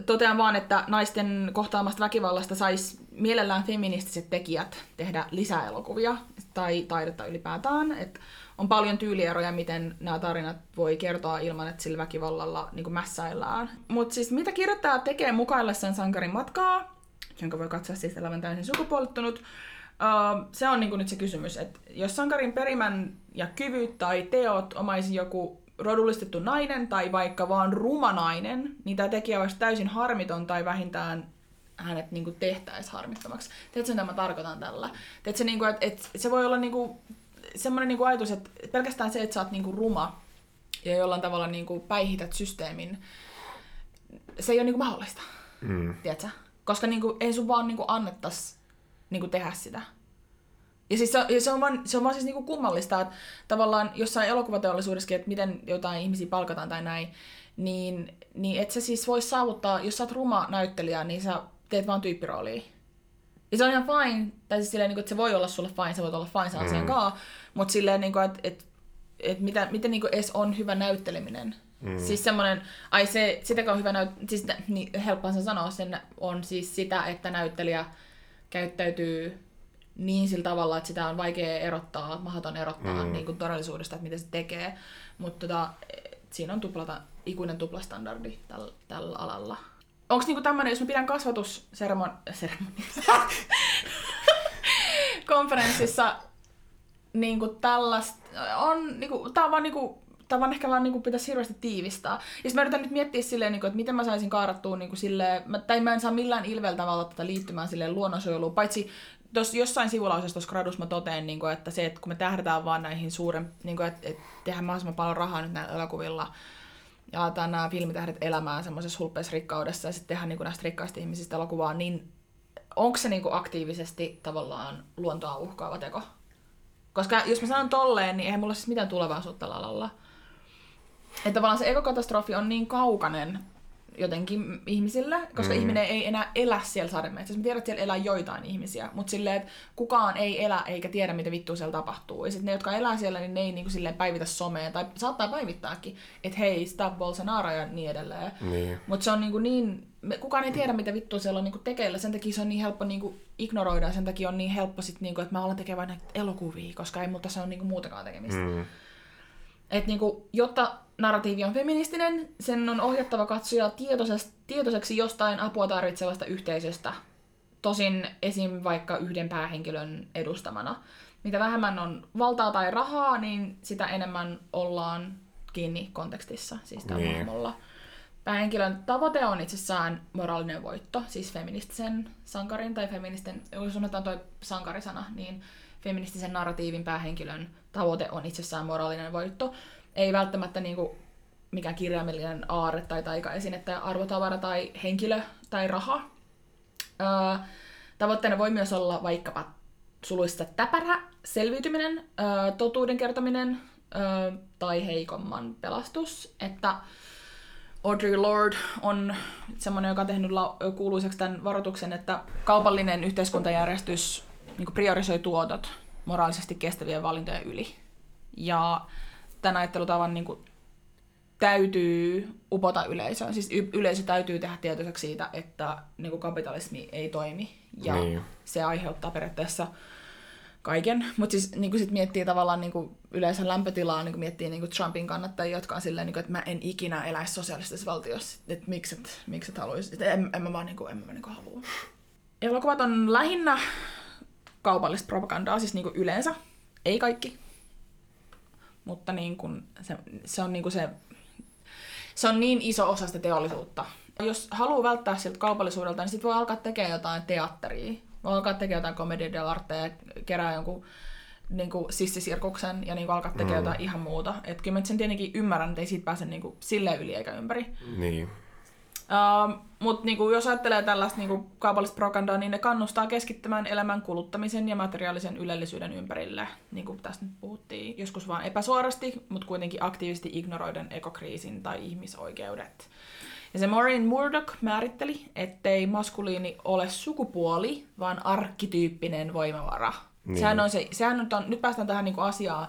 totean vaan, että naisten kohtaamasta väkivallasta sais mielellään feministiset tekijät tehdä lisää elokuvia tai taidetta ylipäätään. Et on paljon tyylieroja, miten nämä tarinat voi kertoa ilman, että sillä väkivallalla niin mässäillään. Mutta siis mitä kirjoittaja tekee mukaillessaan sankarin matkaa, jonka voi katsoa siis elävän täysin sukupuolittunut, Uh, se on niinku nyt se kysymys, että jos sankarin perimän ja kyvyt tai teot omaisi joku rodullistettu nainen tai vaikka vaan ruma nainen, niin tämä tekijä olisi täysin harmiton tai vähintään hänet niinku tehtäisiin harmittomaksi. Tiedätkö, mitä mä tarkoitan tällä? Tiedätkö, niinku, että et, se voi olla niinku, semmoinen niinku ajatus, että pelkästään se, että sä oot niinku ruma ja jollain tavalla niinku päihität systeemin, se ei ole niinku mahdollista. Mm. Tiedätkö? Koska niinku, ei sun vaan niinku annettas niinku tehdä sitä. Ja siis se, on- ja se, on vaan, se on vaan siis niinku kummallista, että tavallaan jossain elokuvateollisuudessakin, että miten jotain ihmisiä palkataan tai näin, niin, niin et sä siis voi saavuttaa, jos sä oot ruma näyttelijä, niin sä teet vaan tyyppiroolia. Ja se on ihan fine, tai siis silleen, niinku, että se voi olla sulle fine, sä voit olla fine sen asian Mm. kaa, mutta silleen, niinku, että et, et mitä, miten niinku edes on hyvä näytteleminen. Mm. Siis semmoinen, ai se, sitäkö on hyvä näyt, siis niin helppoa sen sanoa, sen on siis sitä, että näyttelijä käyttäytyy niin sillä tavalla, että sitä on vaikea erottaa, mahdoton erottaa mm. niin kuin todellisuudesta, että mitä se tekee. Mutta tota, siinä on tuplata, ikuinen tuplastandardi tällä, tällä alalla. Onko niinku tämmöinen, jos mä pidän kasvatusseremon... konferenssissa niinku tällaista, on niinku, tää on vaan niinku, tää vaan ehkä vaan niinku pitäisi hirveästi tiivistää. Ja sit mä yritän nyt miettiä silleen, niinku, että miten mä saisin kaarattua niinku silleen, mä, tai mä en saa millään ilveellä tavalla tätä liittymään silleen luonnonsuojeluun, paitsi tos, jossain sivulausessa tuossa gradussa mä toteen, niinku, että se, että kun me tähdätään vaan näihin suuren, niinku, että, että tehdään mahdollisimman paljon rahaa nyt näillä elokuvilla, ja aletaan nämä filmitähdet elämään semmoisessa hulpeassa rikkaudessa ja sitten tehdään niinku näistä rikkaista ihmisistä elokuvaa, niin onko se niinku aktiivisesti tavallaan luontoa uhkaava teko? Koska jos mä sanon tolleen, niin eihän mulla siis mitään tulevaisuutta alalla. Että tavallaan se ekokatastrofi on niin kaukainen jotenkin ihmisille, koska mm. ihminen ei enää elä siellä sademetsässä. Mä tiedän, että siellä elää joitain ihmisiä, mutta silleen, että kukaan ei elä eikä tiedä, mitä vittua siellä tapahtuu. Ja sitten ne, jotka elää siellä, niin ne ei niinku silleen päivitä someen, tai saattaa päivittääkin, että hei, stop Bolsonaro ja niin edelleen. Niin. Mutta se on niinku niin kukaan ei tiedä, mitä vittua siellä on niinku tekeillä. Sen takia se on niin helppo niinku ignoroida ja sen takia on niin helppo sit, niinku, että mä alan tekemään näitä elokuvia, koska ei mutta se on niinku muutakaan tekemistä. Mm. Et niinku, jotta narratiivi on feministinen, sen on ohjattava katsoja tietoiseksi, jostain apua tarvitsevasta yhteisöstä. Tosin esim. vaikka yhden päähenkilön edustamana. Mitä vähemmän on valtaa tai rahaa, niin sitä enemmän ollaan kiinni kontekstissa, siis tällä Niin. hahmolla. Päähenkilön tavoite on itsessään moraalinen voitto, siis feministisen sankarin tai feministen, jos sanotaan toi sankarisana, niin feministisen narratiivin päähenkilön tavoite on itsessään moraalinen voitto. Ei välttämättä niinku mikään kirjaimellinen aarre tai taikaesine tai arvotavara tai henkilö tai raha. Öö, tavoitteena voi myös olla vaikkapa suluissa täpärä selviytyminen, öö, totuuden kertominen öö, tai heikomman pelastus. Että Audrey Lorde on semmoinen, joka on tehnyt kuuluiseksi tämän varoituksen, että kaupallinen yhteiskuntajärjestys niin priorisoi tuotot moraalisesti kestävien valintojen yli. Ja tämän ajattelutavan niin kuin, täytyy upota yleisöön. Siis y- yleisö täytyy tehdä tietoiseksi siitä, että niin kuin kapitalismi ei toimi. Ja Niin. se aiheuttaa periaatteessa kaiken. Mutta siis niin sit miettii tavallaan niin yleisön lämpötilaa, niin miettii niin Trumpin kannattajia, jotka on silleen, niin kuin, että mä en ikinä eläisi sosiaalisessa valtiossa. Että miksi et, miksi et haluaisi. En, en mä vaan niin kuin, en mä niin kuin halua. Elokuvat on lähinnä kaupallista propagandaa, siis niin kuin yleensä. Ei kaikki. Mutta niin kuin se, se on niin kuin se se on niin iso osa sitä teollisuutta. Jos haluaa välttää siltä kaupallisuudelta, niin sitten voi alkaa tekemään jotain teatteria. Voi alkaa tekemään jotain comedy dell'arte ja kerää jonkun niin kuin sissisirkuksen ja niin kuin alkaa tekemään mm. jotain ihan muuta. Et kyllä mä sen tietenkin ymmärrän, että ei siitä pääse niin kuin silleen yli eikä ympäri. Niin. Uh, Mutta niinku, jos ajattelee tällaista niinku, kaupallista propagandaa, niin ne kannustaa keskittymään elämän kuluttamisen ja materiaalisen ylellisyyden ympärille. Niin kuin tästä nyt puhuttiin joskus vaan epäsuorasti, mutta kuitenkin aktiivisesti ignoroiden ekokriisin tai ihmisoikeudet. Ja se Maureen Murdoch määritteli, ettei maskuliini ole sukupuoli, vaan arkkityyppinen voimavara. Niin. Sehän on se, sehän nyt, on, nyt päästään tähän niinku asiaan,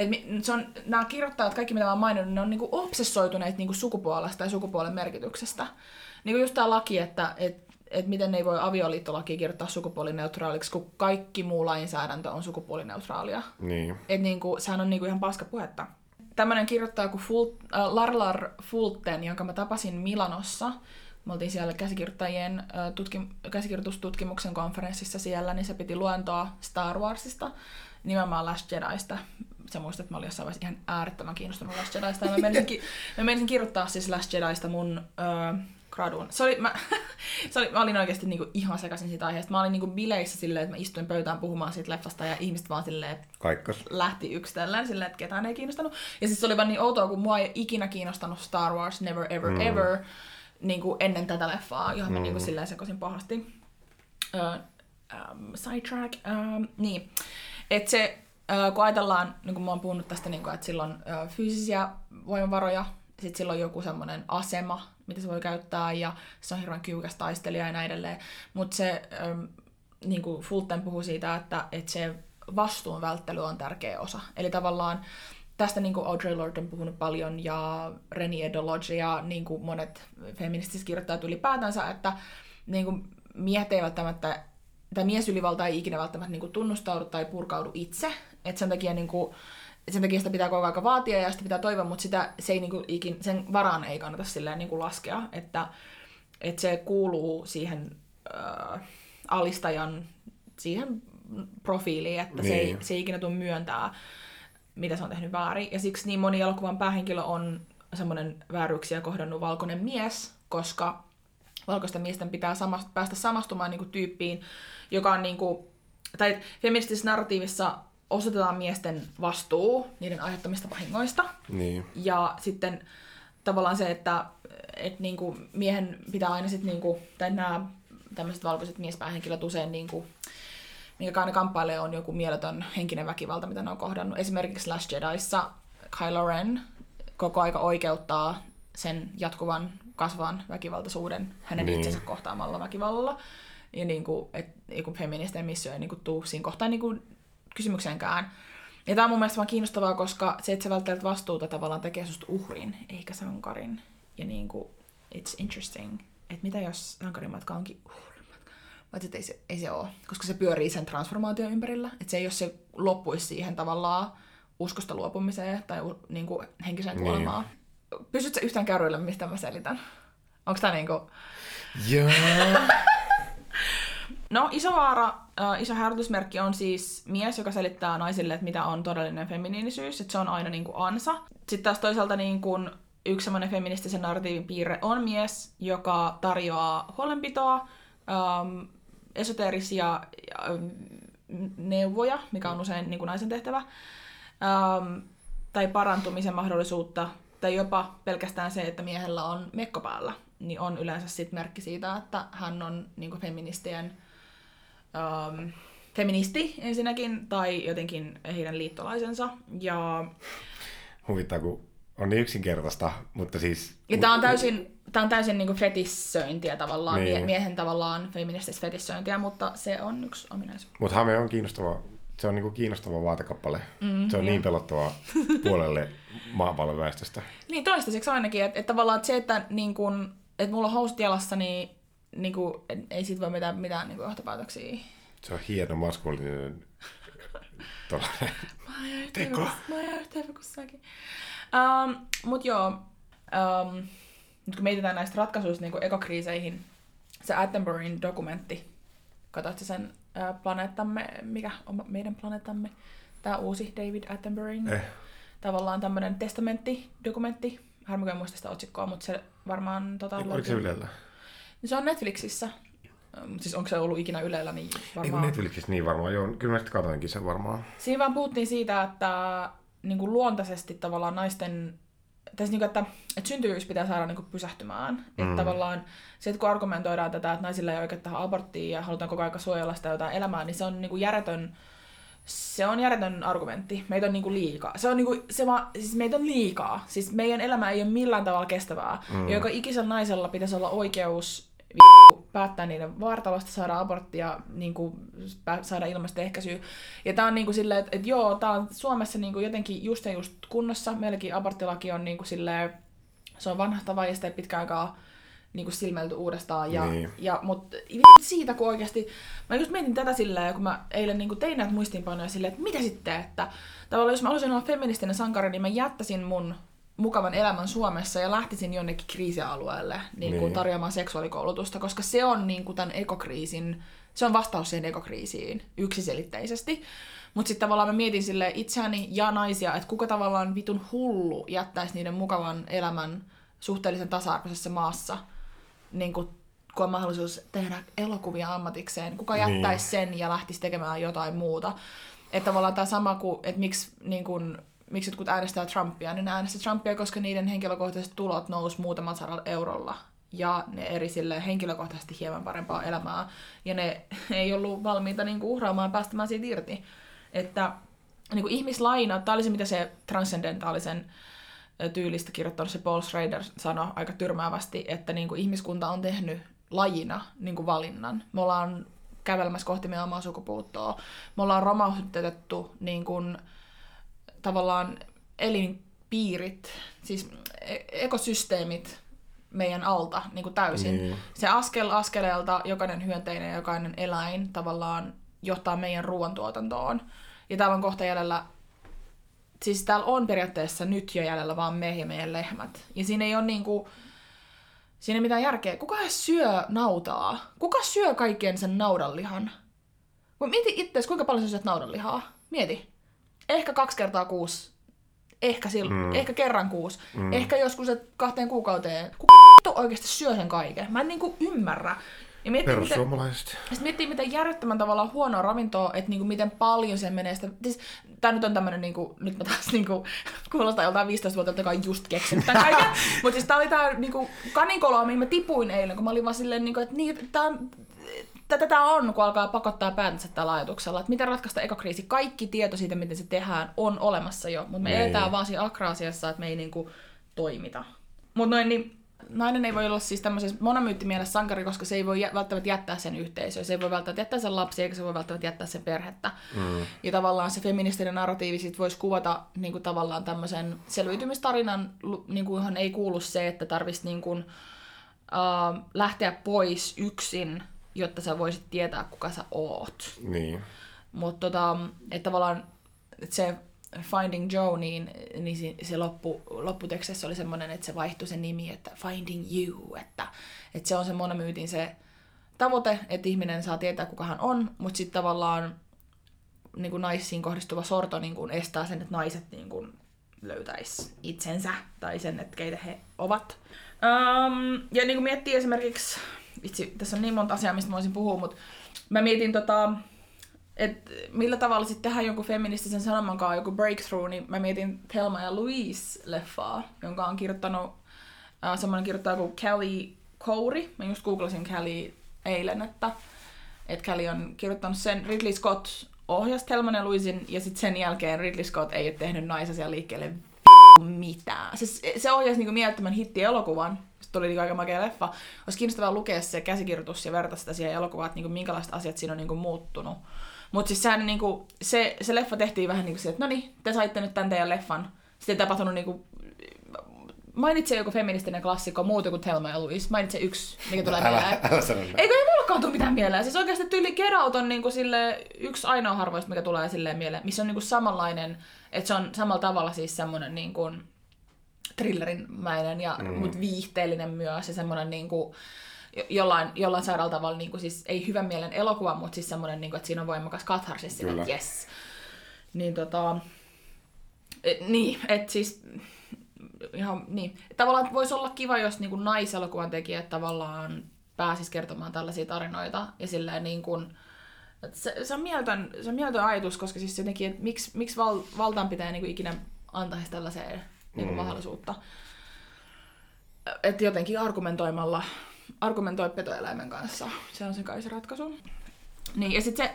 et se on, nämä kirjoittajat, kaikki mitä mä oon maininnut, ne on niinku obsessoituneet niinku sukupuolesta ja sukupuolen merkityksestä. Niin kuin just tämä laki, että et, et miten ne ei voi avioliittolaki kirjoittaa sukupuolineutraaliksi, kun kaikki muu lainsäädäntö on sukupuolineutraalia. Niin. Et niinku, sehän on niinku ihan paska puhetta. Tämmöinen kirjoittaja kuin Fult, äh, Larlar Fulten, jonka mä tapasin Milanossa, me oltiin siellä käsikirjoittajien äh, tutkim- käsikirjoitustutkimuksen konferenssissa siellä, niin se piti luentoa Star Warsista, nimenomaan Last Jediista. Sä muistat, että mä olin jossain vaiheessa ihan äärettömän kiinnostunut Last Jediista. Ja mä menisin, ki- mä menisin kirjoittaa siis Last Jediista mun äh, graduun. Se oli, mä, se oli, mä olin oikeasti niinku ihan sekaisin siitä aiheesta. Mä olin niinku bileissä silleen, että mä istuin pöytään puhumaan siitä leffasta ja ihmiset vaan silleen, että Kaikkos. lähti yksitellen silleen, että ketään ei kiinnostanut. Ja siis se oli vaan niin outoa, kun mua ei ikinä kiinnostanut Star Wars, never ever mm. ever, niin kuin ennen tätä leffaa, johon mä Mm. niin kuin silleen sekoisin pahasti. Uh, um, sidetrack. Um, niin. Että se, kun ajatellaan, niin kuin mä oon puhunut tästä, niin kuin, että uh, fyysisiä voimavaroja, sitten sillä on joku semmoinen asema, mitä se voi käyttää, ja se on hirveän kyvykäs taistelija ja näin edelleen. Mutta se, niin kuin Fulton puhui siitä, että, että se vastuun välttely on tärkeä osa. Eli tavallaan tästä niin kuin Audre Lorde on puhunut paljon ja Reni Edolodge ja niin kuin monet feministiset kirjoittajat ylipäätänsä, että niin kuin miehet ei välttämättä, tai miesylivalta ei ikinä välttämättä niin kuin tunnustaudu tai purkaudu itse. Et sen takia niin kuin, et sen takia sitä pitää koko ajan vaatia ja sitä pitää toivoa, mutta sitä, se ei niin kuin ikin, sen varaan ei kannata silleen niin kuin laskea, että, että se kuuluu siihen äh, alistajan siihen profiiliin, että se, ei, Niin. se ei ikinä tule myöntää, mitä se on tehnyt väärin. Ja siksi niin moni elokuvan päähenkilö on semmoinen vääryyksiä kohdannut valkoinen mies, koska valkoisten miesten pitää samast, päästä samastumaan niin kuin tyyppiin, joka on niin kuin, tai feministisessä narratiivissa osoitetaan miesten vastuu niiden aiheuttamista vahingoista. Niin. Ja sitten tavallaan se, että et niinku miehen pitää aina sitten, niinku, tai nämä tämmöiset valkoiset miespäähenkilöt usein, niinku, minkä ne kamppailee, on joku mieletön henkinen väkivalta, mitä ne on kohdannut. Esimerkiksi Last Jediissa Kylo Ren koko aika oikeuttaa sen jatkuvan kasvavan väkivaltaisuuden hänen niin. itsensä kohtaamalla väkivallalla. Ja niin kuin, et, joku feministinen missio ei niin kuin, tuu siinä kohtaa niin kuin, kysymykseenkään. Ja tämä on mun mielestä vaan kiinnostavaa, koska se, että sä välttämättä vastuuta tavallaan tekee susta uhrin, eikä sankarin. Ja niin kuin, it's interesting. että mitä jos sankarimatka onkin uhrimatka. Mä että ei se, ei se ole, koska se pyörii sen transformaation ympärillä. Että se ei, jos se loppuisi siihen tavallaan uskosta luopumiseen tai niin kuin henkiseen Niin. kuolemaan. Pysytkö yhtään kärryillä, mistä mä selitän? Onko tämä niinku... Joo. No, Isovaara, äh, iso hälytysmerkki on siis mies, joka selittää naisille, että mitä on todellinen feminiinisyys, että se on aina niin kuin ansa. Sitten taas toisaalta niin kuin yksi semmoinen feministisen narratiivin piirre on mies, joka tarjoaa huolenpitoa, ähm, esoteerisia ähm, neuvoja, mikä on usein niin kuin naisen tehtävä, ähm, tai parantumisen mahdollisuutta, tai jopa pelkästään se, että miehellä on mekko päällä, niin on yleensä sit merkki siitä, että hän on niin kuin feministien um, feministi ensinnäkin, tai jotenkin heidän liittolaisensa. Ja, Huvittaa, kun on niin yksinkertaista, mutta siis... ja tämä on täysin, tää on täysin niinku fetissöintiä tavallaan, Niin. miehen tavallaan feminististä fetissöintiä, mutta se on yksi ominaisuus. Mutta hame on kiinnostava, se on niinku kiinnostava vaatekappale. Mm, se on niin pelottava puolelle maapallon väestöstä. Niin toistaiseksi ainakin, että, että tavallaan että se, että, niin kun, että mulla on housut jalassa, niin, niin et, ei siitä voi mitään, mitään niin johtopäätöksiä. Se on hieno maskuliininen tollainen. Mä oon ihan Teko. kuin- mä oon ihan yhtä kuin säkin. Um, mut joo, um, nyt kun mietitään näistä ratkaisuista niin ekokriiseihin, se Attenboryn dokumentti, katsoitko sen ää, planeettamme, mikä on meidän planeettamme, tämä uusi David Attenboryn, Eh. tavallaan tämmöinen testamenttidokumentti, harmi kun en muista sitä otsikkoa, mutta se varmaan tota, Oliko se Ylellä? Se on Netflixissä. Mut Siis onko se ollut ikinä Ylellä, niin Ei varmaan... Netflixissä niin varmaan, joo. Kyllä mä sitten katoinkin sen varmaan. Siinä vaan puhuttiin siitä, että niin kuin luontaisesti tavallaan naisten, tai siis niin kuin, että, että syntyvyys pitää saada niin kuin pysähtymään. Mm. Että tavallaan se, että kun argumentoidaan tätä, että naisilla ei ole oikeutta tähän aborttiin ja halutaan koko ajan suojella sitä jotain elämää, niin se on niin kuin järjetön, se on järjetön argumentti. Meitä on niinku liikaa. Se on niinku, se va, siis meitä on liikaa. Siis meidän elämä ei ole millään tavalla kestävää. Mm. Ja joka ikisellä naisella pitäisi olla oikeus päättää niiden vartalosta, saada aborttia, niin kuin, saada ilmaista ehkäisyä. Ja tää on niin kuin silleen, että, että joo, tää on Suomessa niin kuin jotenkin just ja just kunnossa. Meilläkin aborttilaki on niin kuin silleen, se on vanhasta vaiheesta ja pitkään aikaa niin kuin silmelty uudestaan. Ja, Niin. ja, mutta siitä, kun oikeasti, mä just mietin tätä silleen, kun mä eilen niin kuin tein näitä muistiinpanoja silleen, että mitä sitten, että tavallaan jos mä haluaisin olla feministinen sankari, niin mä jättäisin mun mukavan elämän Suomessa ja lähtisin jonnekin kriisialueelle niin kuin Niin. tarjoamaan seksuaalikoulutusta, koska se on niin kuin tämän ekokriisin, se on vastaus siihen ekokriisiin yksiselitteisesti. Mutta sitten tavallaan mä mietin sille itseäni ja naisia, että kuka tavallaan vitun hullu jättäisi niiden mukavan elämän suhteellisen tasa-arvoisessa maassa, niin kuin, kun on mahdollisuus tehdä elokuvia ammatikseen. Kuka Niin. jättäisi sen ja lähtisi tekemään jotain muuta. Että tavallaan tämä sama kuin, että miksi, niin kun, miksi jotkut äänestää Trumpia, niin ne äänestää Trumpia, koska niiden henkilökohtaiset tulot nousi muutaman sadalla eurolla. Ja ne eri sille henkilökohtaisesti hieman parempaa elämää. Ja ne ei ollut valmiita niin kuin uhraamaan päästämään siitä irti. Että niin kuin ihmislaina, tämä oli se, mitä se transcendentaalisen tyylistä kirjoittanut se Paul Schrader sanoi aika tyrmäävästi, että niin kuin ihmiskunta on tehnyt lajina kuin valinnan. Me ollaan kävelemässä kohti meidän omaa sukupuuttoa. Me ollaan romautettu niin kuin, tavallaan elinpiirit, siis e- ekosysteemit meidän alta niin kuin täysin. Niin. Se askel askeleelta jokainen hyönteinen ja jokainen eläin tavallaan johtaa meidän ruoantuotantoon. Ja täällä on kohta jäljellä, siis täällä on periaatteessa nyt jo jäljellä vaan me ja meidän lehmät. Ja siinä ei ole niinku, siinä ei mitään järkeä. Kuka syö nautaa? Kuka syö kaikkien sen naudanlihan? Mieti itse, kuinka paljon sä syöt naudanlihaa. Mieti. Ehkä kaksi kertaa kuusi. Ehkä, sil- mm. ehkä kerran kuusi. Mm. Ehkä joskus et kahteen kuukauteen. Kuka oikeasti syö sen kaiken? Mä en niinku ymmärrä. Ja miettii, miten, Perussuomalaiset. sitten miettii, miten järjettömän tavalla huonoa ravintoa, että niinku miten paljon se menee sitä... Siis, tää nyt on tämmönen, niinku, nyt mä taas niinku, kuulostaa joltain 15-vuotiaalta, joka on just keksinyt tämän kaiken. Mutta siis tää oli tää niinku, kanikoloa, mihin mä tipuin eilen, kun mä olin vaan silleen, niinku, että niin, tää on, tätä tää on, kun alkaa pakottaa päätänsä tällä ajatuksella, että miten ratkaista ekokriisi. Kaikki tieto siitä, miten se tehdään, on olemassa jo, mutta me Niin. eletään vaan siinä akraasiassa, että me ei niinku toimita. Mutta noin, niin nainen ei voi olla siis tämmöisessä monomyyttimielessä sankari, koska se ei voi jä- välttämättä jättää sen yhteisöä, se ei voi välttämättä jättää sen lapsia, eikä se voi välttämättä jättää sen perhettä. Mm. Ja tavallaan se feministinen narratiivi sit voisi kuvata niin kuin tavallaan tämmöisen selviytymistarinan, niin kuin, johon ei kuulu se, että tarvitsisi niin kuin, uh, lähteä pois yksin, jotta sä voisit tietää, kuka sä oot. Niin. Mutta tota, että tavallaan että se Finding Joe, niin, niin se, se loppu, lopputekstissä oli semmoinen, että se vaihtui se nimi, että Finding You, että, että se on se monomyytin se tavoite, että ihminen saa tietää, kuka hän on, mutta sitten tavallaan niin kuin naisiin kohdistuva sorto niin kuin estää sen, että naiset niin kuin löytäisi itsensä tai sen, että keitä he ovat. Um, ja niin kuin miettii esimerkiksi, vitsi, tässä on niin monta asiaa, mistä voisin puhua, mutta mä mietin tota, että millä tavalla sitten tehdään jonkun feministisen sanoman kanssa joku breakthrough, niin mä mietin Thelma ja Louise-leffaa, jonka on kirjoittanut äh, semmoinen kirjoittaja kuin Kelly Kouri. Mä just googlasin Kelly eilen, että, että Kelly on kirjoittanut sen. Ridley Scott ohjasi Thelma ja Louisin, ja sitten sen jälkeen Ridley Scott ei ole tehnyt naisasia liikkeelle mitään. Se, se ohjasi niinku mielettömän hitti-elokuvan, se tuli niinku aika makea leffa. Olisi kiinnostavaa lukea se käsikirjoitus ja vertaista sitä siihen elokuvaan, että niinku minkälaiset asiat siinä on niinku muuttunut. Mutta siis sehän niinku, se, se leffa tehtiin vähän niin kuin että no niin, te saitte nyt tämän teidän leffan. Sitten ei tapahtunut niinku, mainitse joku feministinen klassikko muuta kuin Thelma ja Louise. Mainitse yksi, mikä tulee älä, mieleen. älä sano. Eikö ei mullakaan tule mitään mieleen. Siis oikeasti tyyli Get on niinku sille yksi ainoa harvoista, mikä tulee silleen mieleen, missä on niinku samanlainen, että se on samalla tavalla siis semmoinen niinku thrillerinmäinen, ja, mm. mutta viihteellinen myös ja semmoinen niinku, jo- jollain, jollain sairaalla tavalla, niin kuin siis, ei hyvän mielen elokuva, mutta siis semmoinen, niin kuin, että siinä on voimakas katharsis, Kyllä. että yes. Niin tota, et, niin, että siis ihan niin. Tavallaan voisi olla kiva, jos niin kuin naiselokuvan tekijät tavallaan pääsis kertomaan tällaisia tarinoita ja silleen niin kuin, se, se, on mieltön, se on mieltön ajatus, koska siis jotenkin, että miksi, miksi val, valtaan pitää niin kuin ikinä antaisi tällaiseen niin kuin Mm. mahdollisuutta. Että jotenkin argumentoimalla, argumentoi petoeläimen kanssa. Se on se kai se ratkaisu. Niin, ja sitten se,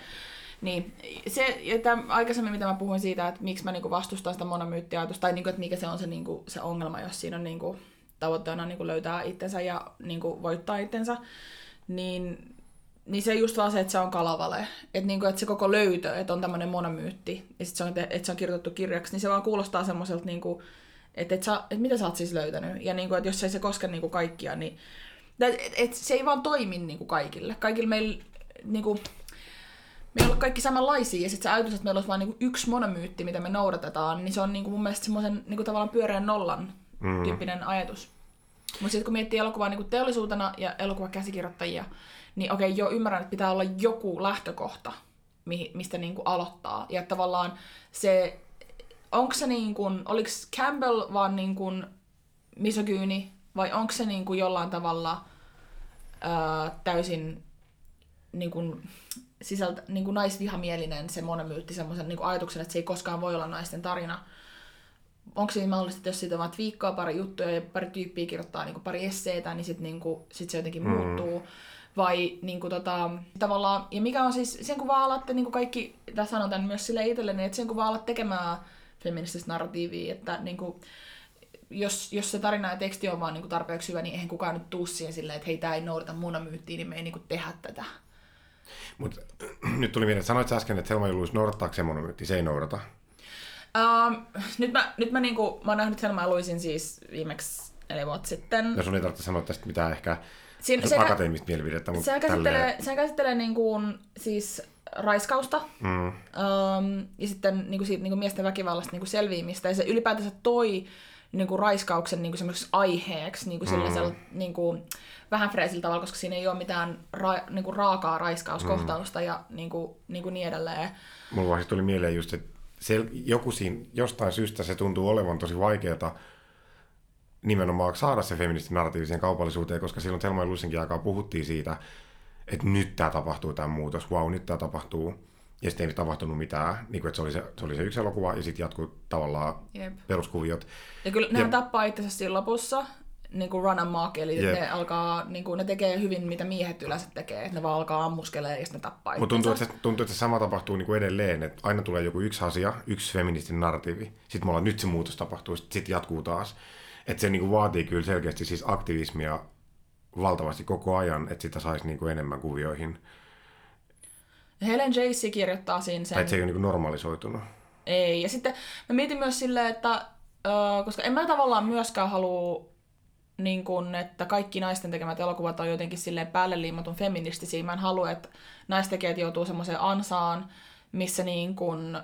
niin, se, tämän, aikaisemmin mitä mä puhuin siitä, että miksi mä niinku vastustan sitä monomyyttiajatusta, tai niinku, että mikä se on se, niinku, se ongelma, jos siinä on niinku, tavoitteena niinku löytää itsensä ja niinku, voittaa itsensä, niin, niin se just vaan se, että se on kalavale. Että niinku, että se koko löytö, että on tämmöinen monomyytti, ja sit se on, että se on kirjoitettu kirjaksi, niin se vaan kuulostaa semmoiselta, niinku, että, et sä, että mitä sä oot siis löytänyt. Ja niinku, että jos ei se koske niinku kaikkia, niin et, et, se ei vaan toimi niinku kaikille. Kaikille meillä niinku, me ei olla kaikki samanlaisia, ja sitten se ajatus, että meillä olisi vain niinku yksi monomyytti, mitä me noudatetaan, niin se on niinku mun mielestä semmoisen niinku tavallaan pyöreän nollan Mm. tyyppinen ajatus. Mutta sitten kun miettii elokuvaa niinku teollisuutena ja elokuvakäsikirjoittajia, niin okei, joo, ymmärrän, että pitää olla joku lähtökohta, mistä niinku aloittaa. Ja tavallaan se, onko se niin kuin, oliko Campbell vaan niin kuin misogyyni, vai onko se niin kuin jollain tavalla ää, täysin niin kuin, sisältä, niin kuin naisvihamielinen se monomyytti, semmoisen niin kuin ajatuksen, että se ei koskaan voi olla naisten tarina. Onko siinä mahdollista, että jos siitä vaan viikkoa pari juttuja ja pari tyyppiä kirjoittaa niin kuin pari esseitä, niin sitten niin kuin, sit se jotenkin mm. muuttuu? Vai niin kuin, tota, tavallaan, ja mikä on siis, sen kun vaan alatte niin kuin kaikki, tässä sanon tämän myös sille itselleni, että sen kun vaan alat tekemään feminististä narratiivia, että niin kuin, jos, jos se tarina ja teksti on vaan niin kuin tarpeeksi hyvä, niin eihän kukaan nyt tuu siihen silleen, että hei, tämä ei noudata monomyyttiä, niin me ei niin kuin tehdä tätä. Mut, nyt tuli mieleen, että sanoit äsken, että Selma Luis noudattaako se monomyytti? Se ei noudata. Um, nyt mä, nyt mä, niinku, mä oon nähnyt Selma Luisin siis viimeksi neljä vuotta sitten. Ja sun ei tarvitse sanoa tästä mitään ehkä Siin, se, akateemista mielipidettä, mutta sehän käsittelee, sehän käsittelee niinku, siis raiskausta Mm, um, ja sitten niinku, siitä, niinku miesten väkivallasta niinku selviämistä. Ja se ylipäätänsä toi niinku, raiskauksen niinku, semmoiseksi aiheeksi niinku, sellaisella niinku, vähän freesillä tavalla, koska siinä ei ole mitään ra, niinku, raakaa raiskauskohtausta ja niinku, niinku niin edelleen. mulla vaan tuli mieleen just, että sel, joku siinä, jostain syystä se tuntuu olevan tosi vaikeaa nimenomaan saada se feministinen narratiivi siihen kaupallisuuteen, koska silloin Selma ja Luisinkin aikaa puhuttiin siitä, että nyt tämä tapahtuu, tämä muutos, wow, nyt tämä tapahtuu. Ja sitten ei tapahtunut mitään, niin kuin, että se oli se, se oli se yksi elokuva, ja sitten jatkuu tavallaan Jep. peruskuviot. Ja kyllä nehän Ja- tappaa itsensä siinä lopussa, niin kuin run and mock, eli Jep. ne, alkaa, niin kuin, ne tekee hyvin, mitä miehet yleensä tekee, että ne vaan alkaa ammuskelee ja sitten ne tappaa Mutta tuntuu, että tuntuu, että se sama tapahtuu niin kuin edelleen, että aina tulee joku yksi asia, yksi feministinen narratiivi, sitten me ollaan, nyt se muutos tapahtuu, sitten sit jatkuu taas. Että se niin kuin vaatii kyllä selkeästi siis aktivismia valtavasti koko ajan, että sitä saisi niin kuin enemmän kuvioihin. Helen Jace kirjoittaa siinä sen. Tai että se ei ole niin kuin normalisoitunut. Ei. Ja sitten mä mietin myös silleen, että koska en mä tavallaan myöskään halua niin kun, että kaikki naisten tekemät elokuvat on jotenkin silleen päälle liimatun feministisiä. Mä en halua, että naistekijät joutuu semmoiseen ansaan, missä niin kun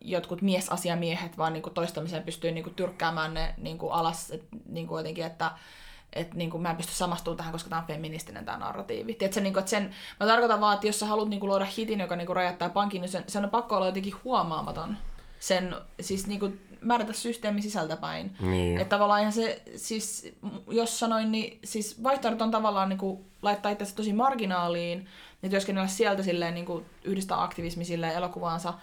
jotkut miesasiamiehet vaan niin kuin toistamiseen pystyy niin kuin tyrkkäämään ne niin kuin alas niin kuin jotenkin, että että niin kuin, mä en pysty samastumaan tähän, koska tämä on feministinen tämä narratiivi. Tiedätkö, niin kuin, että sen, mä tarkoitan vaan, että jos sä haluat niin kuin, luoda hitin, joka niin kuin, räjättää pankin, niin sen, sen on pakko olla jotenkin huomaamaton. Sen, siis niin kuin, määrätä systeemi sisältäpäin. Niin. Että tavallaan ihan se, siis, jos sanoin, niin siis vaihtoehdot on tavallaan niin kuin, laittaa itse tosi marginaaliin, niin työskennellä sieltä silleen, niin kuin, yhdistää aktivismi silleen elokuvaansa.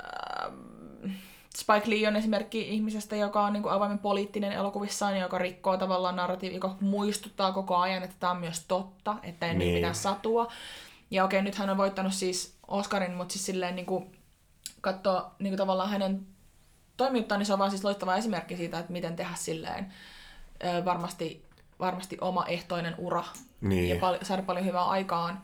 Ähm, Spike Lee on esimerkki ihmisestä, joka on niin kuin avoimen poliittinen elokuvissaan, joka rikkoo tavallaan narratiivi, joka muistuttaa koko ajan, että tämä on myös totta, että ei niin. Niin. mitään satua. Ja okei, nyt hän on voittanut siis Oscarin, mutta siis silleen niin kuin, katsoa niin kuin tavallaan hänen toimittaa, niin se on vaan siis loistava esimerkki siitä, että miten tehdä silleen ö, varmasti, varmasti omaehtoinen ura Niin. ja pal- saada paljon hyvää aikaan.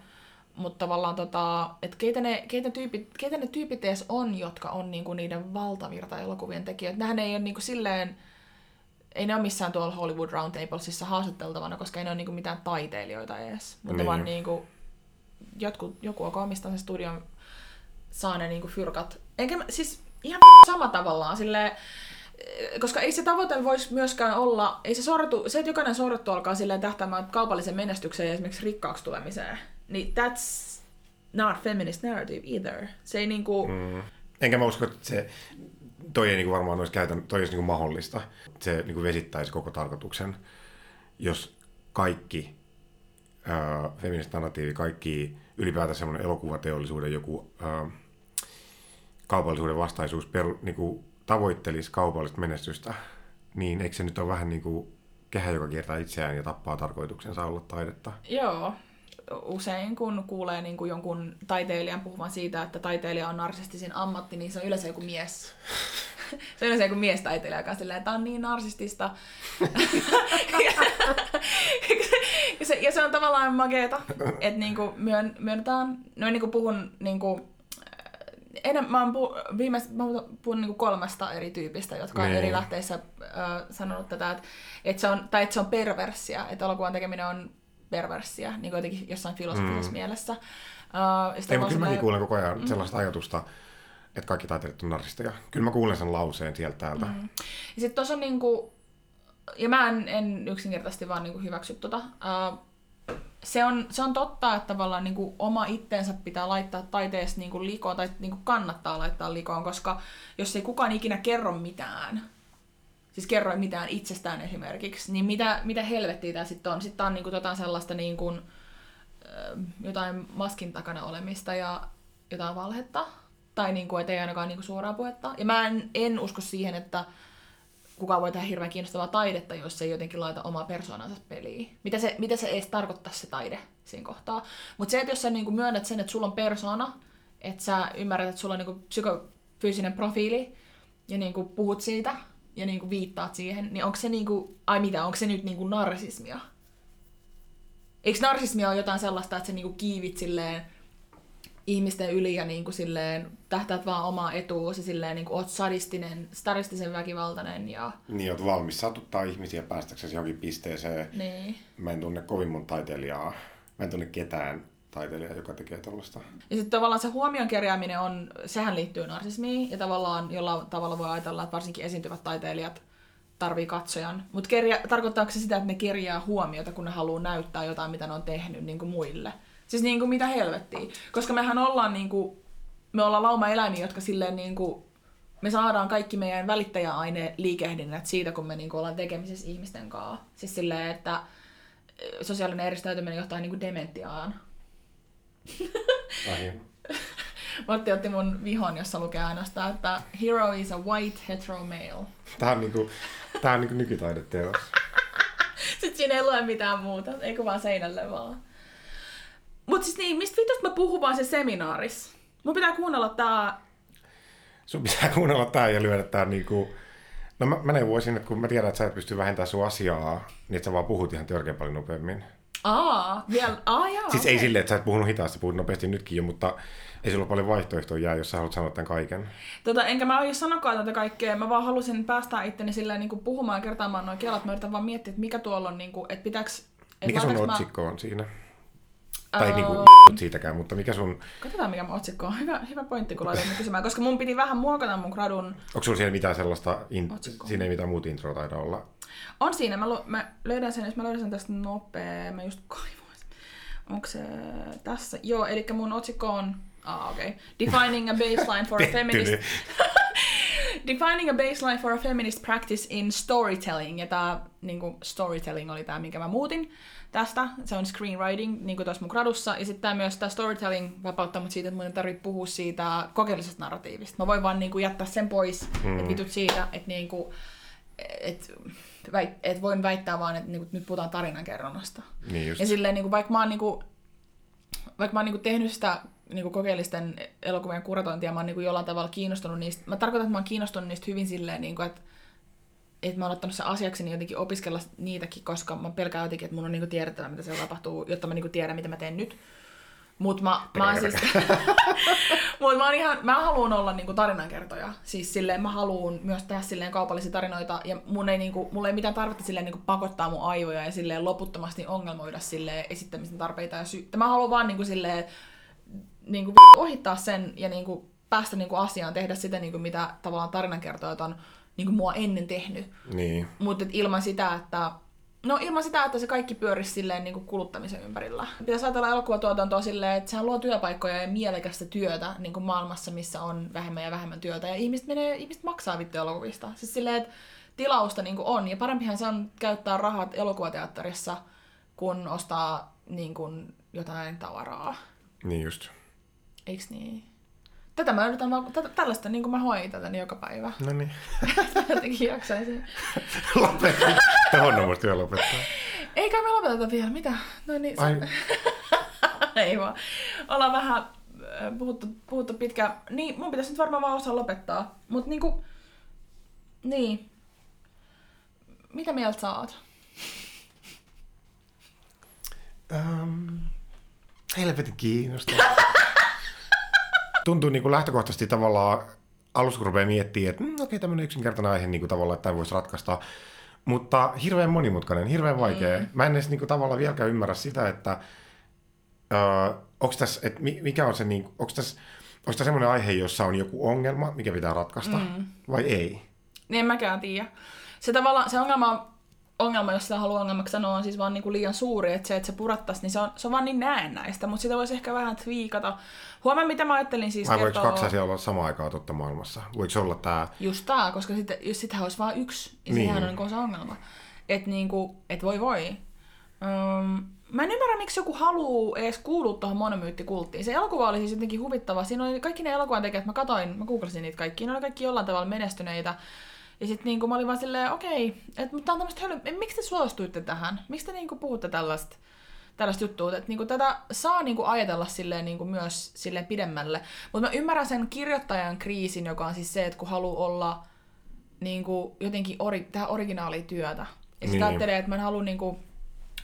Mutta tavallaan, tota, että keitä ne, keitä, tyypit, keitä ne tyypit edes on, jotka on niinku niiden valtavirta-elokuvien tekijöitä. Nähän ei ole niinku silleen, ei ne ole missään tuolla Hollywood Roundtablesissa haastateltavana, koska ei ne ole niinku mitään taiteilijoita edes. Mutta Niin. vaan niinku, jotkut, joku, joka omistaa sen studion, saa ne niinku fyrkat. Enkä mä, siis ihan sama tavallaan, silleen, koska ei se tavoite voisi myöskään olla, ei se, sortu, se että jokainen sorrettu alkaa silleen tähtäämään kaupallisen menestykseen ja esimerkiksi rikkaaksi tulemiseen, niin that's not feminist narrative either. Se ei niinku, mm. Enkä mä usko, että se, toi ei niinku varmaan olisi, käytän, toi olisi niinku mahdollista. Se niinku vesittäisi koko tarkoituksen, jos kaikki ää, feminist narratiivi, kaikki ylipäätään semmoinen elokuvateollisuuden joku ää, kaupallisuuden vastaisuus peru, niinku, tavoittelisi kaupallista menestystä, niin eikö se nyt ole vähän niin kuin kehä, joka kiertää itseään ja tappaa tarkoituksensa olla taidetta? joo, usein kun kuulee niin kuin jonkun taiteilijan puhuvan siitä, että taiteilija on narsistisin ammatti, niin se on yleensä joku mies. se on yleensä joku miestaiteilija, joka on silleen, että on niin narsistista. ja, se, ja se on tavallaan makeeta, että niinku myön, myönnetään, no niin kuin puhun niinku, enemmän, mä oon puh, viimeis, mä puhun niinku kolmesta eri tyypistä, jotka on Niin. eri lähteissä äh, sanonut tätä, että, että, se on, tai että se on perversia, että elokuvan tekeminen on perversia, niin kuin jotenkin jossain filosofisessa mm. mielessä. Uh, Ei, mutta kyllä mäkin kuulen koko ajan mm. sellaista ajatusta, että kaikki taiteilijat on narsisteja. Kyllä mä kuulen sen lauseen sieltä täältä. Mm. Ja sitten tuossa on niinku, ja mä en, en yksinkertaisesti vaan niinku hyväksy tota. Uh, se, on, se on totta, että tavallaan niinku oma itteensä pitää laittaa taiteessa niinku likoon, tai niinku kannattaa laittaa likoon, koska jos ei kukaan ikinä kerro mitään, siis kerro mitään itsestään esimerkiksi, niin mitä, mitä helvettiä tämä sitten on? Sitten on niinku jotain sellaista niinku, jotain maskin takana olemista ja jotain valhetta, tai niinku, et ei ainakaan niinku suoraa puhetta. Ja mä en, en usko siihen, että kukaan voi tehdä hirveän kiinnostavaa taidetta, jos se ei jotenkin laita omaa persoonansa peliin. Mitä se, mitä se edes tarkoittaa se taide siinä kohtaa. Mutta se, että jos sä niinku myönnät sen, että sulla on persona, että sä ymmärrät, että sulla on niinku psykofyysinen profiili, ja niinku puhut siitä, ja niinku viittaat siihen, niin onko se niinku, ai mitä, onko se nyt niinku narsismia? Eikö narsismia ole jotain sellaista, että sä niinku kiivit silleen ihmisten yli ja niinku silleen tähtäät vaan omaa etua, ja silleen niinku oot sadistinen, sadistisen väkivaltainen ja Niin, oot valmis satuttaa ihmisiä päästäksesi johonkin pisteeseen. niin. Mä en tunne kovin monta taiteilijaa. Mä en tunne ketään taiteilijaa, joka tekee tällaista. Ja sitten tavallaan se huomion kerjääminen on, sehän liittyy narsismiin, ja tavallaan jollain tavalla voi ajatella, että varsinkin esiintyvät taiteilijat tarvii katsojan. Mutta tarkoittaako se sitä, että ne kerjää huomiota, kun ne haluaa näyttää jotain, mitä ne on tehnyt niin kuin muille? Siis niin kuin mitä helvettiä. Koska mehän ollaan niin kuin, me ollaan lauma-eläimiä, jotka silleen niin kuin, me saadaan kaikki meidän välittäjäaine liikehdinnät siitä, kun me niin kuin ollaan tekemisissä ihmisten kanssa. Siis silleen, että sosiaalinen eristäytyminen johtaa niin kuin dementiaan. Matti otti mun vihon, jossa lukee ainoastaan, että Hero is a white hetero male. Tää on, niinku, tää on niinku nykytaideteos. Sitten siinä ei lue mitään muuta, eikö vaan seinälle vaan. Mut siis niin, mistä vitosta mä puhun vaan se seminaaris? Mun pitää kuunnella tää... Sun pitää kuunnella tää ja lyödä tää niinku... No mä, mä neuvoisin, että kun mä tiedän, että sä et pysty vähentämään sun asiaa, niin että sä vaan puhut ihan törkeän paljon nopeammin. Aa, vielä... Aa, jaa, Siis okei. ei silleen, että sä et puhunut hitaasti, puhut nopeasti nytkin jo, mutta Ei sulla paljon vaihtoehtoja jää, jos sä haluat sanoa tämän kaiken. Tota, enkä mä aio sanokaan tätä kaikkea, mä vaan halusin päästää itteni silleen niin kuin puhumaan ja kertaamaan noin kelat. Mä yritän vaan miettiä, että mikä tuolla on, niin kuin, että pitääks... Et Mikä sun laitaks mä... otsikko on siinä? Tai Ää, niinku siitäkään, mutta mikä sun... Katsotaan mikä mun otsikko on. Hyvä, hyvä pointti, kun laitoin kysymään, koska mun piti vähän muokata mun gradun. Onko sulla siellä mitään sellaista... In... Otsikko. Siinä ei mitään muuta introa taida olla. On siinä, mä, lu- mä löydän sen, jos mä löydän sen tästä nopea, mä just kaivoin sen. Onko se tässä? Joo, eli mun otsikko on, ah okei, okay. Defining a baseline for a feminist. Defining a baseline for a feminist practice in storytelling. Ja tää niinku, storytelling oli tää, minkä mä muutin tästä. Se on screenwriting, niin kuin tuossa mun gradussa. Ja sitten tää myös tää storytelling vapauttaa mut siitä, että mun ei tarvitse puhua siitä kokeellisesta narratiivista. Mä voin vaan niinku jättää sen pois, mm. että vitut siitä, että niinku, et, väit, et voin väittää vaan, että niinku, nyt puhutaan tarinankerronnasta. Niin just. Ja silleen, niinku, vaikka mä oon, niinku, vaikka mä oon niinku, tehnyt sitä niinku, kokeellisten elokuvien kuratointia, mä oon niinku, jollain tavalla kiinnostunut niistä. Mä tarkoitan, että mä oon kiinnostunut niistä hyvin silleen, niinku, että että mä oon ottanut sen asiakseni jotenkin opiskella niitäkin, koska mä pelkään jotenkin, että mun on niinku tiedettävä, mitä siellä tapahtuu, jotta mä niinku tiedän, mitä mä teen nyt. Mut mä, mä oon siis... Mut mä, oon ihan, mä haluan olla niinku tarinankertoja. Siis silleen mä haluan myös tehdä silleen kaupallisia tarinoita ja mun ei niinku, mulla ei mitään tarvetta silleen niinku pakottaa mun aivoja ja silleen loputtomasti ongelmoida silleen esittämisen tarpeita ja syyttä. Mä haluan vaan niinku silleen niinku ohittaa sen ja niinku päästä niinku asiaan, tehdä sitä niinku mitä tavallaan tarinankertojat on niinku mua ennen tehnyt. Niin. Mutta ilman sitä, että No ilman sitä, että se kaikki pyörisi silleen niin kuin kuluttamisen ympärillä. Pitäisi ajatella elokuvatuotantoa silleen, että sehän luo työpaikkoja ja mielekästä työtä niin kuin maailmassa, missä on vähemmän ja vähemmän työtä. Ja ihmiset, menee, ihmiset maksaa vittu elokuvista. Siis silleen, että tilausta niin kuin on. Ja parempihan se on käyttää rahat elokuvateatterissa, kun ostaa niin kuin jotain tavaraa. Niin just. Eiks niin? Tätä mä yritän vaan, tätä, tällaista niin kuin mä hoin tätä niin joka päivä. No niin. Jotenkin jaksaisin. Lopeta. Tähän on musta vielä lopettaa. Eikä me lopeteta vielä, mitä? No niin, Ai, ei vaan. Ollaan vähän äh, puhuttu, puhuttu pitkään. Niin, mun pitäisi nyt varmaan vaan osaa lopettaa. Mut niinku, niin. Mitä mieltä sä oot? Um, helvetin kiinnostaa. Tuntuu niin kuin lähtökohtaisesti tavallaan, alussa kun rupeaa miettimään, että mm, okei, okay, tämmöinen yksinkertainen aihe niin kuin tavallaan, että tämä voisi ratkaista. Mutta hirveän monimutkainen, hirveän vaikea. Mm. Mä en edes niin kuin, tavallaan vieläkään ymmärrä sitä, että uh, onko tässä, että mi- mikä on se, niin, onko tässä, onko tässä semmoinen aihe, jossa on joku ongelma, mikä pitää ratkaista, mm. vai ei? Niin en mäkään tiedä. Se tavallaan, se ongelma, ongelma, jos sitä haluaa ongelmaksi sanoa, on siis vaan niinku liian suuri, että se, että se purattaisi, niin se on, se on vaan niin näennäistä, mutta sitä voisi ehkä vähän twiikata. Huomenna, mitä mä ajattelin siis Vai voiko kertoa... kaksi asiaa olla samaan aikaan totta maailmassa? Voiko se olla tämä, Just tää, koska sitten, jos sitähän olisi vain yksi, ja Niin. sehän on niinku se ongelma. Että niinku, et voi voi. Öm, mä en ymmärrä, miksi joku haluu edes kuulua tuohon monomyyttikulttiin. Se elokuva oli siis jotenkin huvittava. Siinä oli kaikki ne elokuvan tekijät, mä katoin, mä googlasin niitä kaikki, ne oli kaikki jollain tavalla menestyneitä. Ja sitten niinku mä olin vaan silleen, okei, että mutta tää on tämmöistä hölö... Miksi te suostuitte tähän? Miksi te niinku puhutte tällaista? tällaista juttua, että niinku tätä saa niinku ajatella silleen niinku myös silleen pidemmälle. Mutta mä ymmärrän sen kirjoittajan kriisin, joka on siis se, että kun haluaa olla niinku jotenkin ori, tehdä originaalia työtä. Ja sitten Niin. ajattelee, että mä en halua niinku,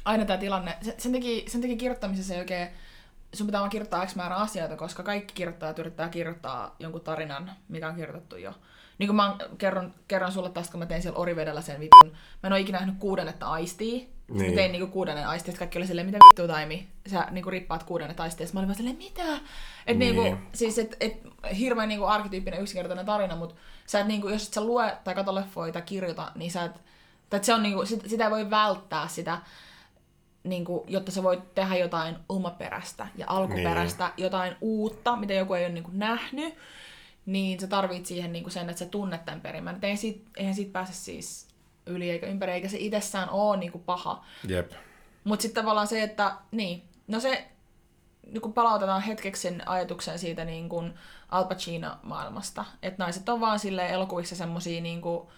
aina tämä tilanne, sen, sen, teki, sen teki kirjoittamisessa ei oikein, sun pitää vaan kirjoittaa X määrä asioita, koska kaikki kirjoittajat yrittää kirjoittaa jonkun tarinan, mikä on kirjoitettu jo. Niin kuin mä kerron, kerron sulle tästä, kun mä tein siellä Orivedellä sen vitun. Mä en ole ikinä nähnyt kuudennetta aistia. Niin. Mä tein niinku kuudennen aistia, että kaikki oli silleen, mitä vittua Taimi? Sä niinku rippaat kuudennet aistia. Mä olin vaan silleen, mitä? Et Niin. niinku, siis et, et, hirveän niinku arkkityyppinen yksinkertainen tarina, mutta sä et niinku, jos et sä lue tai kato leffoja tai kirjoita, niin sä et, tai se on niinku, sit, sitä ei voi välttää sitä, niinku, jotta sä voit tehdä jotain omaperäistä ja alkuperäistä, niin. jotain uutta, mitä joku ei ole niinku nähnyt, niin sä tarvit siihen niinku sen, että sä tunnet tämän perimän. Et eihän siitä, eihän siitä pääse siis yli eikä ympäri, eikä se itsessään ole niinku paha. jep, Mutta sitten tavallaan se, että niin, no se, niin kun palautetaan hetkeksi sen ajatuksen siitä niin kuin Al Pacino-maailmasta, että naiset on vaan sille elokuvissa semmosia niin kuin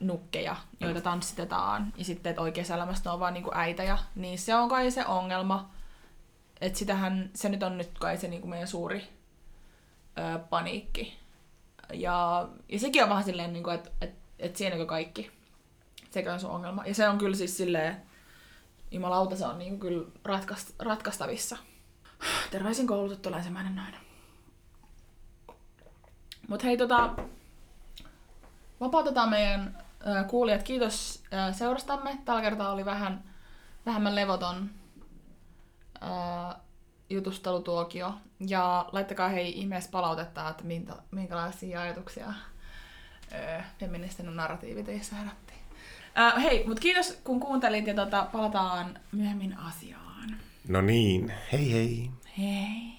nukkeja, joita tanssitetaan, ja sitten, että oikeassa elämässä ne on vaan niin kuin äitäjä, niin se on kai se ongelma, että sitähän, se nyt on nyt kai se niin kuin meidän suuri ö, paniikki. Ja, ja sekin on vähän silleen, niin että, että, että siinäkö kaikki. Sekä on sun ongelma. Ja se on kyllä siis silleen, jumalauta, se on niinku kyllä ratkaist, ratkaistavissa. Terveisin koulutettu länsimäinen nainen. Mut hei tota, vapautetaan meidän äh, kuulijat. Kiitos äh, seurastamme. Tällä kertaa oli vähän vähemmän levoton äh, jutustelutuokio. Ja laittakaa hei ihmeessä palautetta, että minkä, minkälaisia ajatuksia äh, feministinen narratiivi teissä herätti. Äh, hei, mutta kiitos kun kuuntelit ja tota, palataan myöhemmin asiaan. No niin, hei hei. Hei.